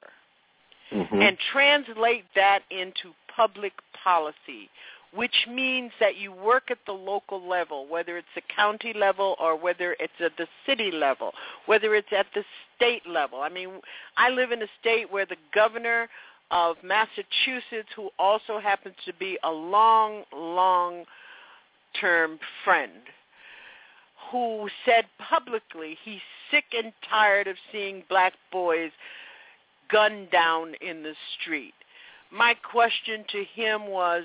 mm-hmm. and translate that into public policy which means that you work at the local level whether it's the county level or whether it's at the city level whether it's at the state level i mean i live in a state where the governor of massachusetts who also happens to be a long long term friend who said publicly he's sick and tired of seeing black boys gunned down in the street. My question to him was,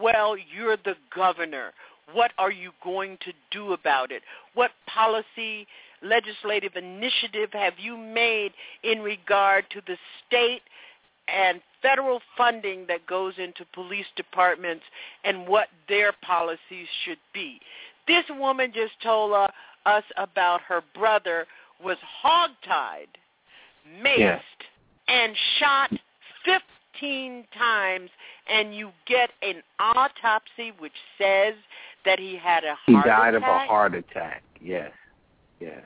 well, you're the governor. What are you going to do about it? What policy, legislative initiative have you made in regard to the state and federal funding that goes into police departments and what their policies should be. This woman just told uh, us about her brother was hogtied, maced, yeah. and shot 15 times, and you get an autopsy which says that he had a heart he died attack. of a heart attack. Yes, yes.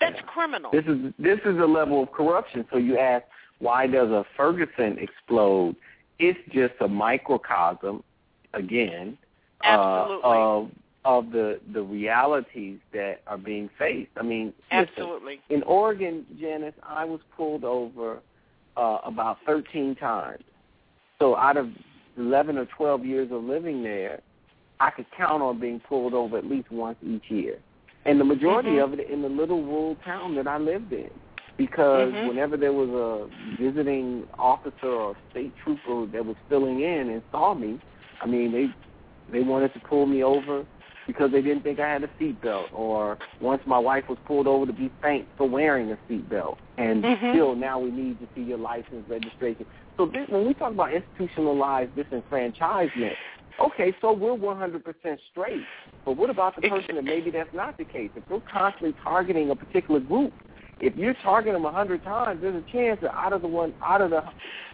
That's yeah. criminal. This is this is a level of corruption. So you ask, why does a Ferguson explode? It's just a microcosm, again, uh, of of the the realities that are being faced. I mean, listen, Absolutely. in Oregon, Janice, I was pulled over uh, about 13 times. So out of 11 or 12 years of living there, I could count on being pulled over at least once each year. And the majority Mhm. of it in the little rural town that I lived in because Mhm. whenever there was a visiting officer or state trooper that was filling in and saw me, I mean they they wanted to pull me over because they didn't think I had a seatbelt, or once my wife was pulled over to be thanked for wearing a seatbelt, and Mhm. still now we need to see your license registration. So this, when we talk about institutionalized disenfranchisement, okay, so we're 100% straight, but what about the person that maybe that's not the case? If we're constantly targeting a particular group, if you target them a 100 times, there's a chance that out of the one, out of the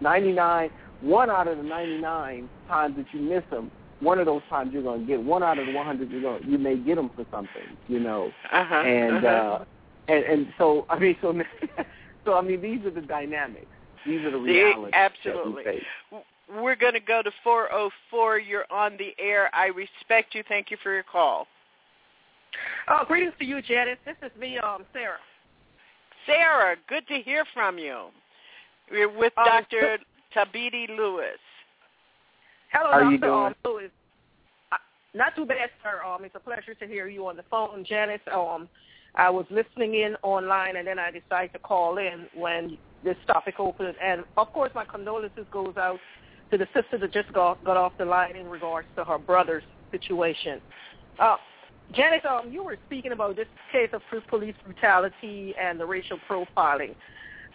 99, one out of the 99 times that you miss them, one of those times you're going to get one out of the 100 you're going you may get them for something, you know. Uh-huh. And uh-huh. uh and and so I mean so so I mean these are the dynamics. These are the realities absolutely. that we face. We're going to go to 404. You're on the air. I respect you. Thank you for your call. Oh, greetings to you, Janice. This is me, um, Sarah. Sarah, good to hear from you. We're with Um, Dr. Thabiti Lewis. Hello, How are Dr. you doing? Um, Lewis. Uh, not too bad, sir. Um, it's a pleasure to hear you on the phone, Janice. Um, I was listening in online, and then I decided to call in when this topic opened. And of course, my condolences goes out to the sister that just got got off the line in regards to her brother's situation. Uh, Janice, um, you were speaking about this case of police brutality and the racial profiling.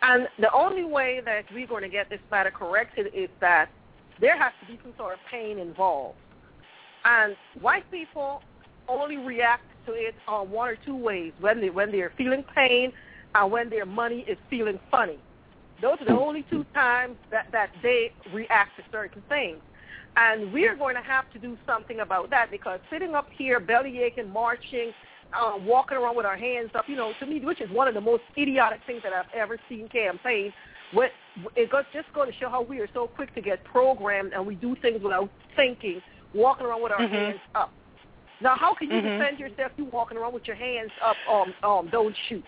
And the only way that we're going to get this matter corrected is that there has to be some sort of pain involved. And white people only react to it on one or two ways, when, they, when they're feeling pain and when their money is feeling funny. Those are the only two times that, that they react to certain things. And we're going to have to do something about that because sitting up here, belly aching, marching, uh, walking around with our hands up, you know, to me, which is one of the most idiotic things that I've ever seen campaign. What it goes, just going to show how we are so quick to get programmed and we do things without thinking, walking around with our Mhm. hands up. Now, how can you Mhm. defend yourself? You walking around with your hands up, um, um, don't shoot.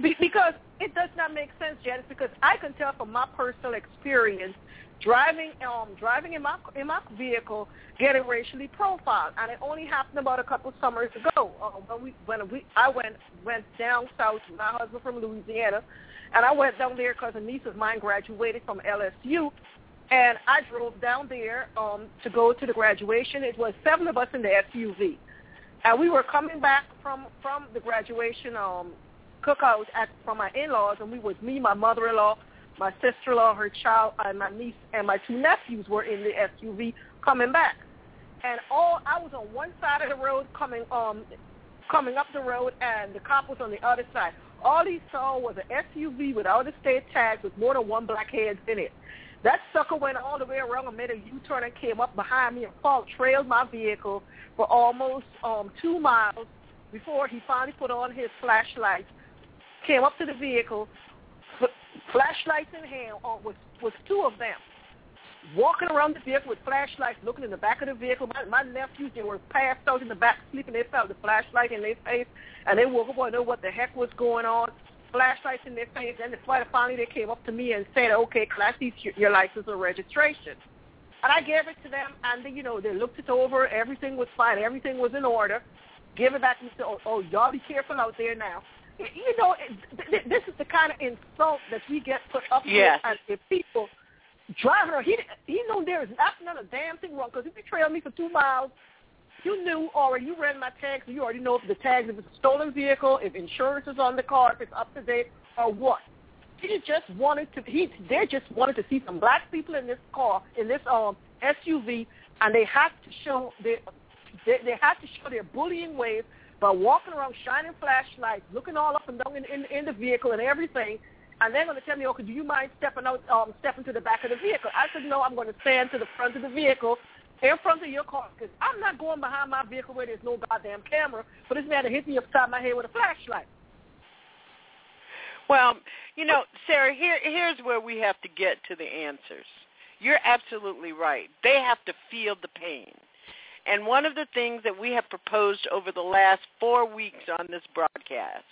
Be- because it does not make sense, Janice. Because I can tell from my personal experience, driving, um, driving in my in my vehicle, getting racially profiled, and it only happened about a couple summers ago. Uh, when we when we I went went down south. My husband from Louisiana, and I went down there because a niece of mine graduated from LSU, and I drove down there um, to go to the graduation. It was seven of us in the SUV, and we were coming back from from the graduation um, cookout at from my in-laws, and we was me, my mother-in-law, my sister-in-law, her child, and my niece, and my two nephews were in the SUV coming back. And all I was on one side of the road coming um coming up the road, and the cop was on the other side. All he saw was an SUV without a state tag with more than one black head in it. That sucker went all the way around and made a U-turn and came up behind me and followed, trailed my vehicle for almost um, two miles before he finally put on his flashlight, came up to the vehicle, flashlights in hand, uh, was, was two of them, walking around the vehicle with flashlights, looking in the back of the vehicle. My, my nephews, they were passed out in the back sleeping. They felt the flashlight in their face, and they woke up and know what the heck was going on. Flashlights in their face. And finally they came up to me and said, okay, can I your, your license or registration? And I gave it to them, and they, you know, they looked it over. Everything was fine. Everything was in order. Give it back and said, oh, oh, y'all be careful out there now. You know, this is the kind of insult that we get put up Yes. with if people driving around. He, he knew there is not not a damn thing wrong because if you trailed me for two miles, you knew already, you read my tags, so you already know if the tags, if it's a stolen vehicle, if insurance is on the car, if it's up to date, or what. He just wanted to, he, they just wanted to see some black people in this car, in this um SUV, and they had to show their, they, they had to show their bullying ways by walking around shining flashlights, looking all up and down in, in, in the vehicle and everything, and they're going to tell me, okay, do you mind stepping out, um, stepping to the back of the vehicle? I said, no, I'm going to stand to the front of the vehicle, in front of your car, because I'm not going behind my vehicle where there's no goddamn camera for this man to hit me upside my head with a flashlight. Well, you know, Sarah, here here's where we have to get to the answers. You're absolutely right. They have to feel the pain. And one of the things that we have proposed over the last four weeks on this broadcast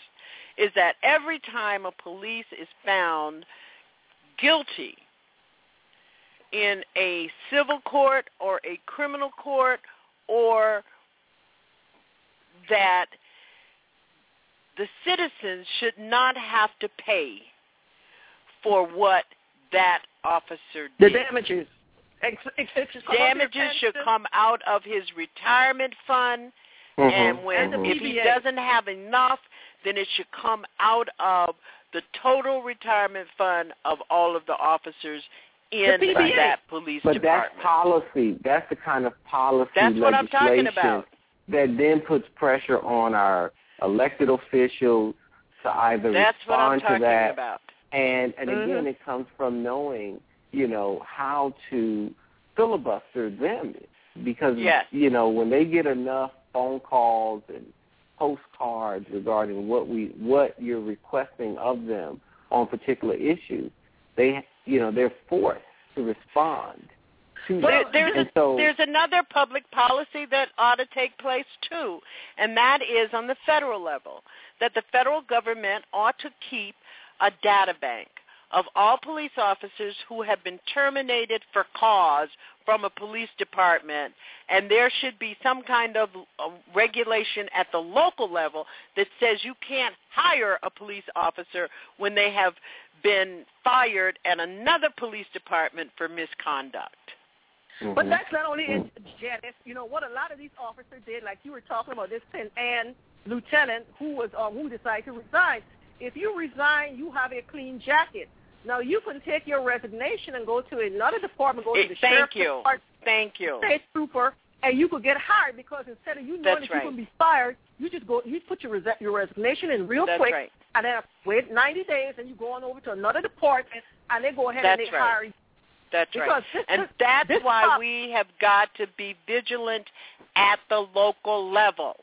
is that every time a police is found guilty in a civil court or a criminal court or that the citizens should not have to pay for what that officer did. The damages. Ex- ex- ex- Damages should come out of his retirement fund, Mhm. and when And the if he doesn't have enough, then it should come out of the total retirement fund of all of the officers in The PBA. that police But department. that's policy. That's the kind of policy That's what I'm talking legislation about. that then puts pressure on our elected officials to either That's what I'm respond talking to that. about. And and again, Mhm. it comes from knowing, you know, how to filibuster them because Yes. you know when they get enough phone calls and postcards regarding what we what you're requesting of them on particular issues, they you know they're forced to respond to that. there's and a, so there's another public policy that ought to take place too, and that is on the federal level that the federal government ought to keep a data bank of all police officers who have been terminated for cause from a police department, and there should be some kind of uh, regulation at the local level that says you can't hire a police officer when they have been fired at another police department for misconduct. Mm-hmm. But that's not only it, Janice. You know what a lot of these officers did, like you were talking about this St. Ann lieutenant who was um, who decided to resign. If you resign, you have a clean jacket. Now you can take your resignation and go to another department, go to Eh, the thank sheriff's you. department, Thank you. state trooper, and you could get hired because instead of you knowing That's that right. you're going to be fired, you just go, you put your resi- your resignation in real That's quick, right. and then wait 90 days, and you go on over to another department, and they go ahead That's and they right. hire you. That's Because right. and that's why we have got to be vigilant at the local level.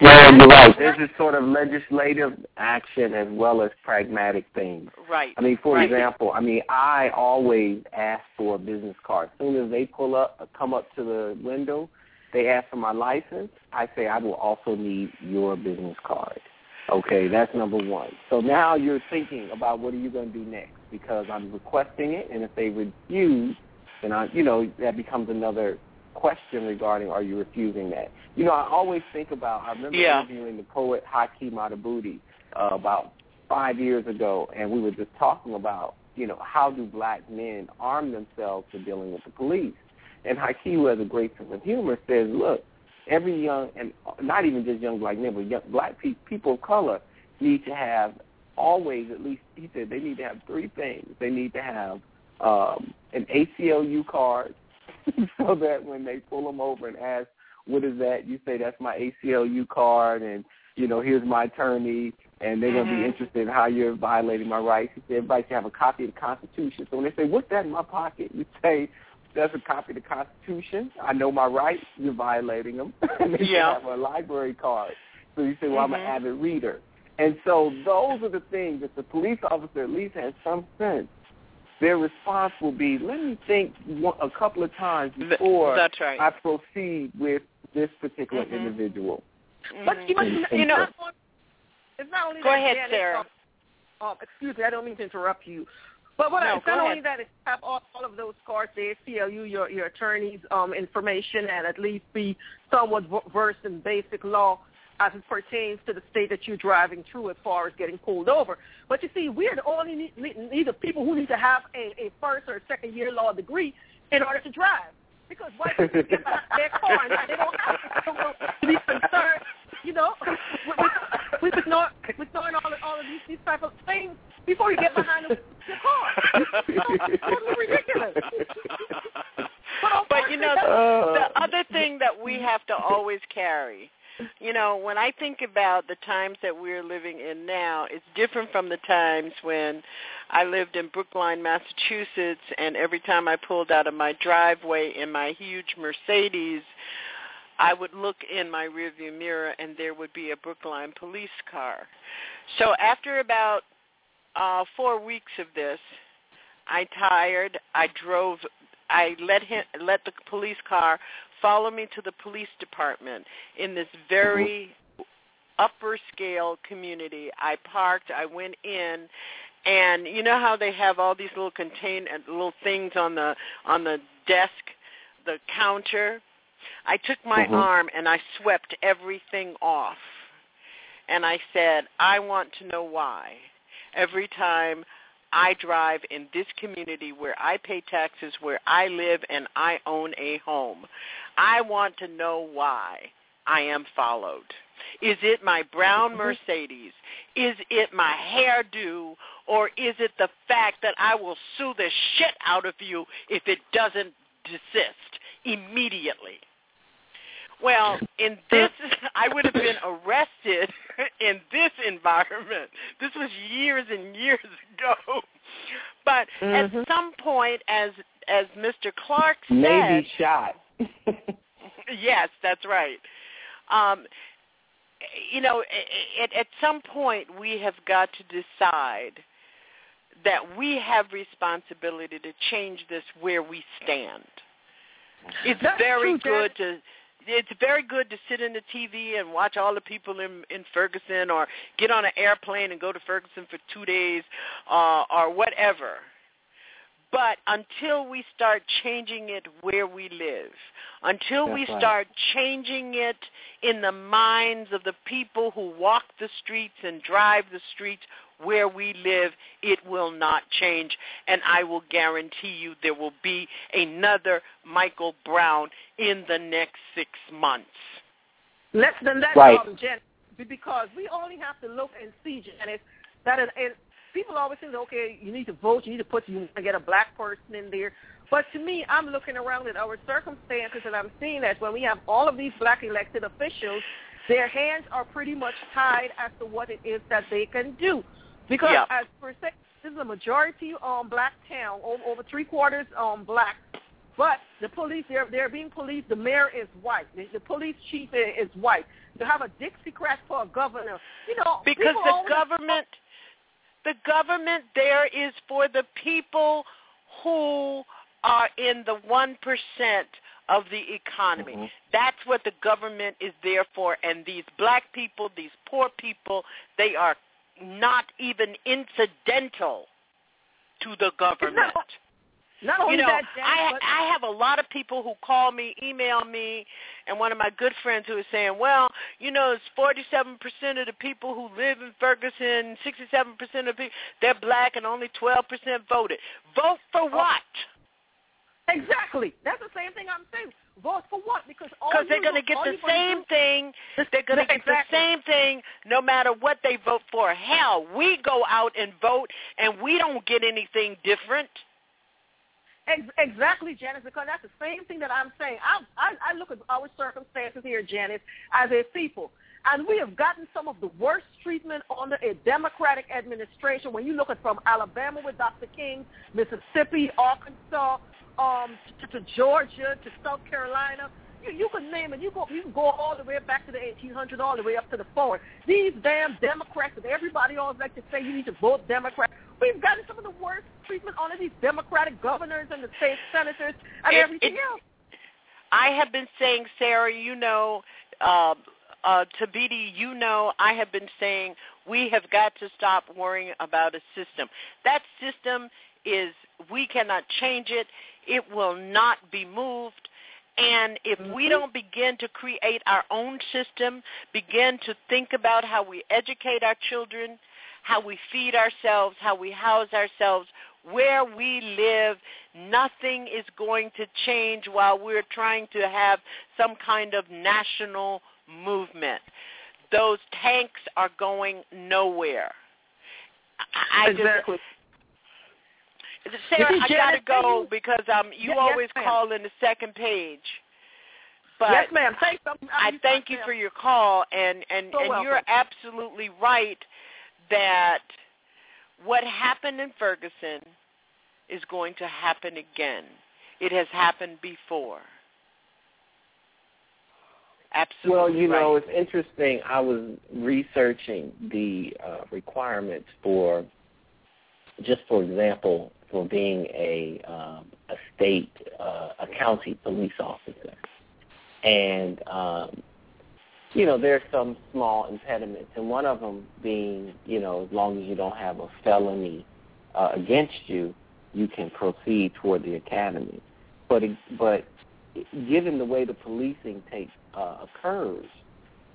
Yeah, you're right. There's this sort of legislative action as well as pragmatic things. Right. I mean, for right. example, I mean, I always ask for a business card. As soon as they pull up, come up to the window, they ask for my license, I say I will also need your business card. Okay, that's number one. So now you're thinking about what are you going to do next because I'm requesting it, and if they refuse, then I, you know, that becomes another question regarding are you refusing that. You know, I always think about. I remember Yeah. interviewing the poet Haki Madhubuti uh, about five years ago, and we were just talking about, you know, how do black men arm themselves for dealing with the police. And Haki, who has a great sense of humor, says, look, every young, and not even just young black men, but young black pe- people of color need to have always, at least, he said, they need to have three things. They need to have um, an ACLU card so that when they pull them over and ask, what is that, you say, that's my ACLU card, and, you know, here's my attorney, and they're going to be interested in how you're violating my rights. He said, everybody should have a copy of the Constitution. So when they say, what's that in my pocket, you say, that's a copy of the Constitution. I know my rights. You're violating them. and they Yeah. have a library card. So you say, well, I'm an Mhm. avid reader. And so those are the things that the police officer at least has some sense. Their response will be, let me think one, a couple of times before that's right. I proceed with this particular Mhm. individual. But you, must, And- you know, it's not only Go that, ahead, Janet, Sarah. Um, um, excuse me, I don't mean to interrupt you. But what No, I, it's go not ahead. only that, it's have all, all of those cards, the ACLU, your your attorney's um, information, and at least be somewhat versed in basic law as it pertains to the state that you're driving through as far as getting pulled over. But you see, we're the only need, need, need the people who need to have a, a first or second year law degree in order to drive. Because white people get behind their car and they don't have to be concerned, you know, with, with, with, know, with knowing all of, all of these, these type of things before you get behind the, the car. It's totally ridiculous. But you know, Uh, the, the other thing that we have to always carry, you know, when I think about the times that we're living in now, it's different from the times when I lived in Brookline, Massachusetts, and every time I pulled out of my driveway in my huge Mercedes, I would look in my rearview mirror and there would be a Brookline police car. So after about uh four weeks of this, I tired. I drove. I let him let the police car follow me to the police department in this very upper scale community. I parked. I went in, and you know how they have all these little contain uh, little things on the on the desk, the counter. I took my Mhm. arm and I swept everything off. And I said, I want to know why. Every time I drive in this community where I pay taxes, where I live, and I own a home, I want to know why I am followed. Is it my brown mm-hmm. Mercedes? Is it my hairdo? Or is it the fact that I will sue the shit out of you if it doesn't desist immediately? Well, in this, I would have been arrested in this environment. This was years and years ago. But at Mhm. some point, as as Mr. Clarke said, Maybe shot. yes, that's right. Um, you know, at, at some point, we have got to decide that we have responsibility to change this where we stand. It's That's very true, good to it's very good to sit in the TV and watch all the people in in Ferguson or get on an airplane and go to Ferguson for 2 days uh or whatever. But until we start changing it where we live, until we That's right. start changing it in the minds of the people who walk the streets and drive the streets where we live, it will not change. And I will guarantee you there will be another Michael Brown in the next six months. Less than that, Right. um, Jen, because we only have to look and see, Janice, that it, it, people always think, okay, you need to vote, you need to put, you want to get a black person in there. But to me, I'm looking around at our circumstances, and I'm seeing that when we have all of these black elected officials, their hands are pretty much tied as to what it is that they can do. Because Yeah. as per se, this is a majority um, black town, over, over three quarters um, black. But the police, they're they're being policed. The mayor is white. The, the police chief is white. To have a Dixiecrat for a governor, you know, Because the government the government there is for the people who are in the 1% of the economy. Mm-hmm. That's what the government is there for. And these black people, these poor people, they are not even incidental to the government. Not only you know, that, Janet, I but- I have a lot of people who call me, email me, and one of my good friends who is saying, "Well, you know, it's forty-seven percent of the people who live in Ferguson, sixty-seven percent of people they're black, and only twelve percent voted. Vote for Oh. Exactly. That's the same thing I'm saying. Vote for what? Because all Because they're going to get the same thing. They're going to get the same thing no matter what they vote for. Hell, we go out and vote, and we don't get anything different. Exactly, Janice, because that's the same thing that I'm saying. I, I, I look at our circumstances here, Janice, as a people. And we have gotten some of the worst treatment under a Democratic administration. When you look at from Alabama with Dr. King, Mississippi, Arkansas, um, to, to Georgia, to South Carolina, you, you can name it. You go, you can go all the way back to the 1800s, all the way up to the forward. These damn Democrats that everybody always like to say you need to vote Democrat. We've gotten some of the worst treatment under these Democratic governors and the state senators and It- everything it- else. I have been saying, Sarah, you know, uh, uh, Thabiti, you know, I have been saying we have got to stop worrying about a system. That system is, we cannot change it. It will not be moved. And if we mm-hmm. don't begin to create our own system, begin to think about how we educate our children, how we feed ourselves, how we house ourselves, where we live, nothing is going to change while we're trying to have some kind of national movement. Those tanks are going nowhere. I I Exactly. just, Sarah, I Janet, gotta go because um you yes, always ma'am. call in the second page. But yes, ma'am. Thank you. I thank you for your call, and and So and welcome. you're absolutely right that what happened in Ferguson is going to happen again. It has happened before. Absolutely. Well, you know, it's interesting. I was researching the uh, requirements for, just for example, for being a um, a state, uh, a county police officer, and um, you know, there's some small impediments, and one of them being, you know, as long as you don't have a felony uh, against you, you can proceed toward the academy. But it, but given the way the policing takes uh, occurs,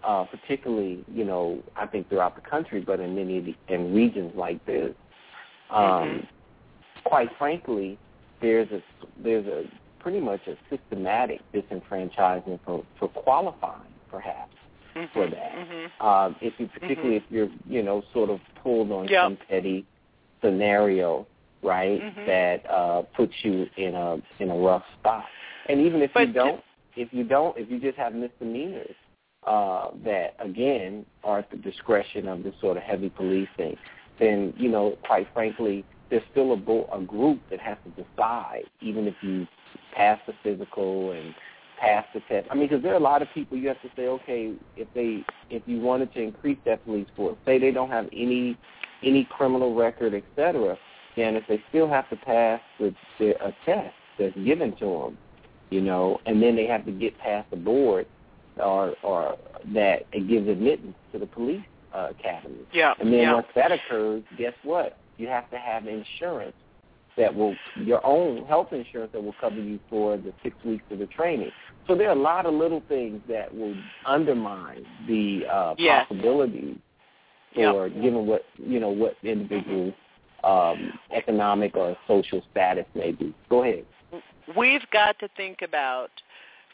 uh, particularly you know I think throughout the country, but in many of the, in regions like this, um, quite frankly, there's a there's a pretty much a systematic disenfranchisement for for qualifying, perhaps for that. Mm-hmm. Um, if you particularly if you're you know sort of pulled on Yep. some petty scenario, right, Mhm. that uh, puts you in a in a rough spot. And even if But you don't, if you don't, if you just have misdemeanors uh, that again are at the discretion of this sort of heavy policing, then you know, quite frankly, there's still a, bo- a group that has to decide, even if you pass the physical and pass the test. I mean, because there are a lot of people you have to say, okay, if they if you wanted to increase that police force, say they don't have any any criminal record, et cetera, then if they still have to pass the, the a test that's given to them, you know, and then they have to get past the board or or that it gives admittance to the police uh, academy. Yeah. And then yeah. once that occurs, guess what? You have to have insurance that will your own health insurance that will cover you for the six weeks of the training. So there are a lot of little things that will undermine the uh, Yes. possibilities Yep. for given what you know what individual um, economic or social status may be. Go ahead. we've got to think about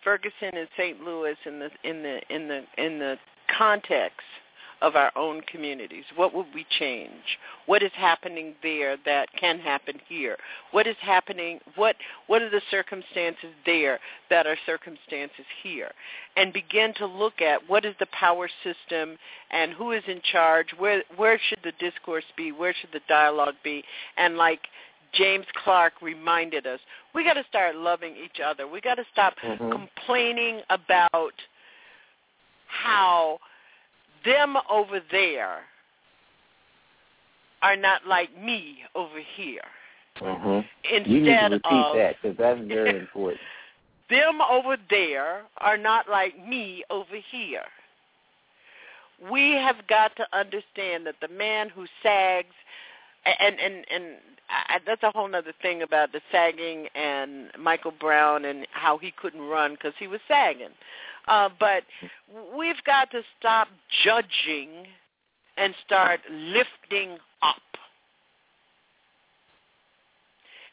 Ferguson and St. Louis in the in the in the in the context of our own communities. What would we change? What is happening there that can happen here? What is happening what what are the circumstances there that are circumstances here? And begin to look at what is the power system and who is in charge, where where should the discourse be, where should the dialogue be? And like James Clarke reminded us, we got to start loving each other. We got to stop Mhm. complaining about how them over there are not like me over here. Mm-hmm. Instead You need to repeat of that because that's very important. them over there are not like me over here. We have got to understand that the man who sags, and and and I, that's a whole other thing about the sagging and Michael Brown and how he couldn't run because he was sagging. Uh, but we've got to stop judging and start lifting up.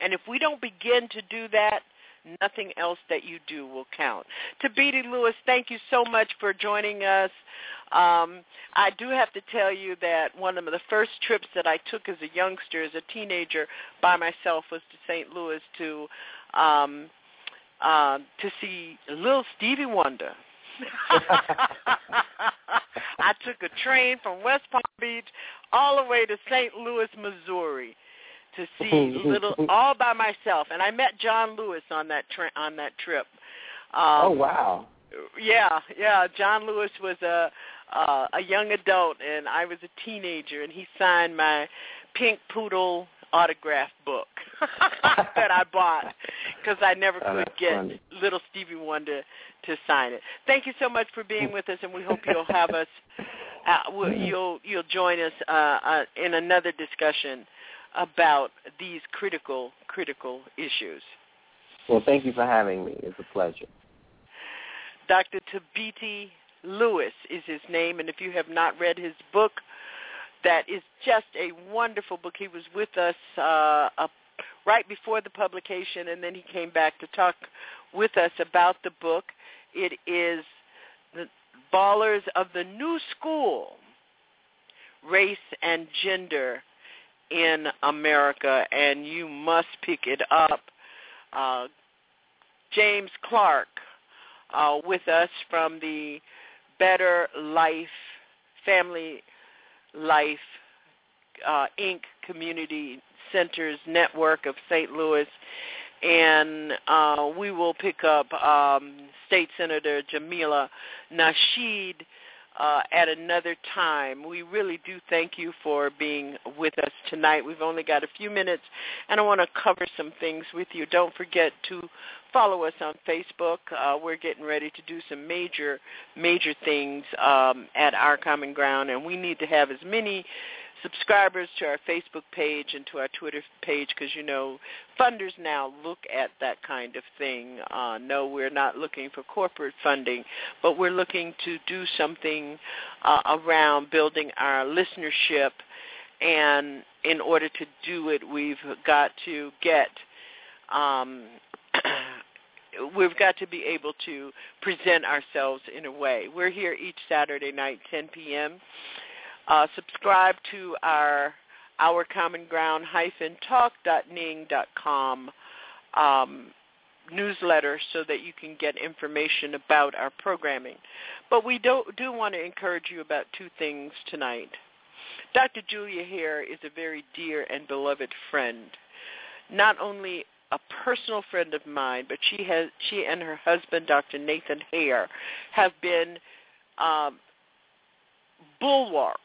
And if we don't begin to do that, nothing else that you do will count. Thabiti Lewis, thank you so much for joining us. Um, I do have to tell you that one of the first trips that I took as a youngster, as a teenager, by myself was to St. Louis to um, uh, to see Little Stevie Wonder. I took a train from West Palm Beach all the way to St. Louis, Missouri to see little all by myself and I met John Lewis on that tra- on that trip. Um, oh wow. Yeah, yeah, John Lewis was a uh, a young adult and I was a teenager and he signed my pink poodle autograph book that I bought because I never could get funny. little Stevie Wonder to sign it. Thank you so much for being with us, and we hope you'll have us. Uh, we'll- you'll you'll join us uh, uh, in another discussion about these critical critical issues. Well, thank you for having me. It's a pleasure. Dr. Thabiti Lewis is his name, and if you have not read his book, that is just a wonderful book. He was with us uh, right before the publication, and then he came back to talk with us about the book. It is the Ballers of the New School, Race and Gender in America, and you must pick it up. Uh, James Clarke uh, with us from the Better Life Family Life uh, Inc. Community Centers Network of St. Louis. And uh, we will pick up um, State Senator Jamilah Nasheed uh, at another time. We really do thank you for being with us tonight. We've only got a few minutes, and I want to cover some things with you. Don't forget to follow us on Facebook. Uh, we're getting ready to do some major, major things um, at Our Common Ground, and we need to have as many subscribers to our Facebook page and to our Twitter page because, you know, funders now look at that kind of thing. Uh, no, we're not looking for corporate funding, but we're looking to do something uh, around building our listenership. And in order to do it, we've got to get um, we've got to be able to present ourselves in a way. We're here each Saturday night, 10 p.m. Uh, subscribe to our our common ground hyphen talk dot ning dot com um, newsletter so that you can get information about our programming. But we do, do want to encourage you about two things tonight. Dr. Julia Hare is a very dear and beloved friend. Not only a personal friend of mine, but she has she and her husband, Dr. Nathan Hare, have been um, bulwarks,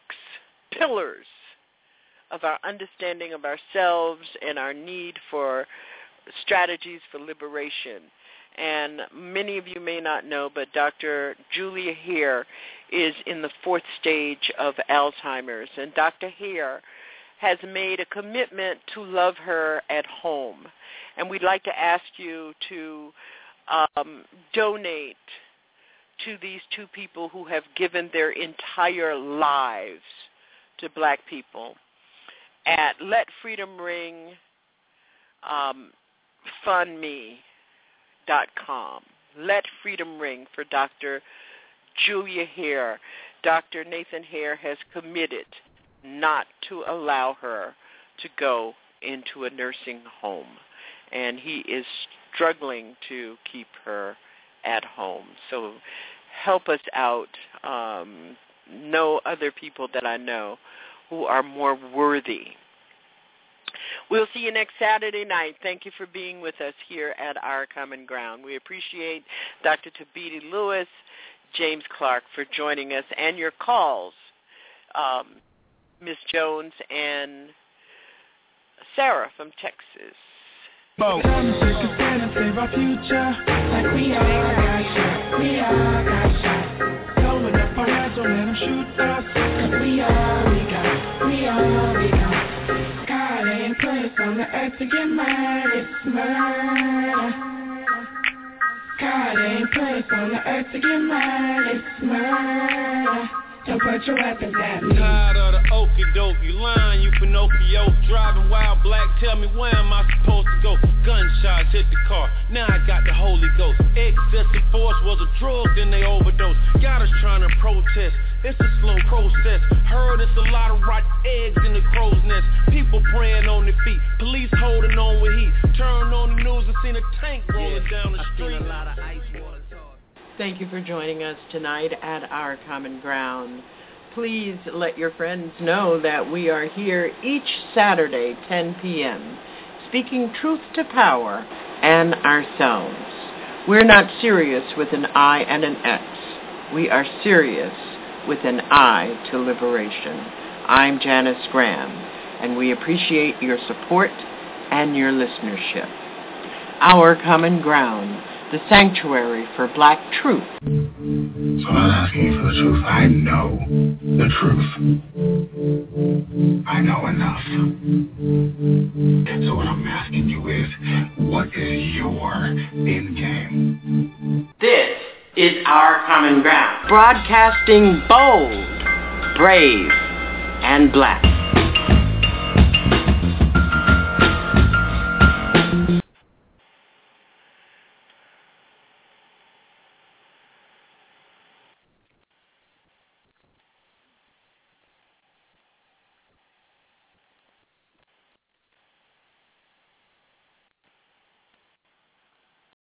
pillars of our understanding of ourselves and our need for strategies for liberation. And many of you may not know, but Dr. Julia Hare is in the fourth stage of Alzheimer's. And Dr. Hare has made a commitment to love her at home. And we'd like to ask you to um, donate to these two people who have given their entire lives to black people at Let Freedom Ring um, fundme.com. Let Freedom Ring for Dr. Julia Hare. Dr. Nathan Hare has committed not to allow her to go into a nursing home. And he is struggling to keep her at home. So help us out. Um, know other people that I know who are more worthy. We'll see you next Saturday night. Thank you for being with us here at Our Common Ground. We appreciate Dr. Thabiti Lewis, James Clarke for joining us, and your calls, um, Ms. Jones and Sarah from Texas. Bo. Time to take a stand and save our future. Like we all got shot, we all got shot. Throwing up our hands, don't let them shoot us. Cause we all we got, we all we got. God ain't put on the earth to get murdered, it's murder. God ain't put us on the earth to get murdered, it's murder. Don't put your weapons at me. Tired of the okie doke, you lying, you Pinocchio. Driving wild black, tell me where am I supposed to go? Gunshots hit the car, now I got the Holy Ghost. Excessive force was a drug, then they overdose. Got us trying to protest, it's a slow process. Heard it's a lot of rotten eggs in the crow's nest. People praying on their feet, police holding on with heat. Turn on the news and seen a tank rolling yeah, down the street. Thank you for joining us tonight at Our Common Ground. Please let your friends know that we are here each Saturday, 10 p.m., speaking truth to power and ourselves. We're not serious with an I and an X. We are serious with an I to liberation. I'm Janice Graham, and we appreciate your support and your listenership. Our Common Ground the sanctuary for black truth. So I'm not asking you for the truth. I know the truth. I know enough. So what I'm asking you is, what is your end game? This is our common ground. Broadcasting bold, brave, and black.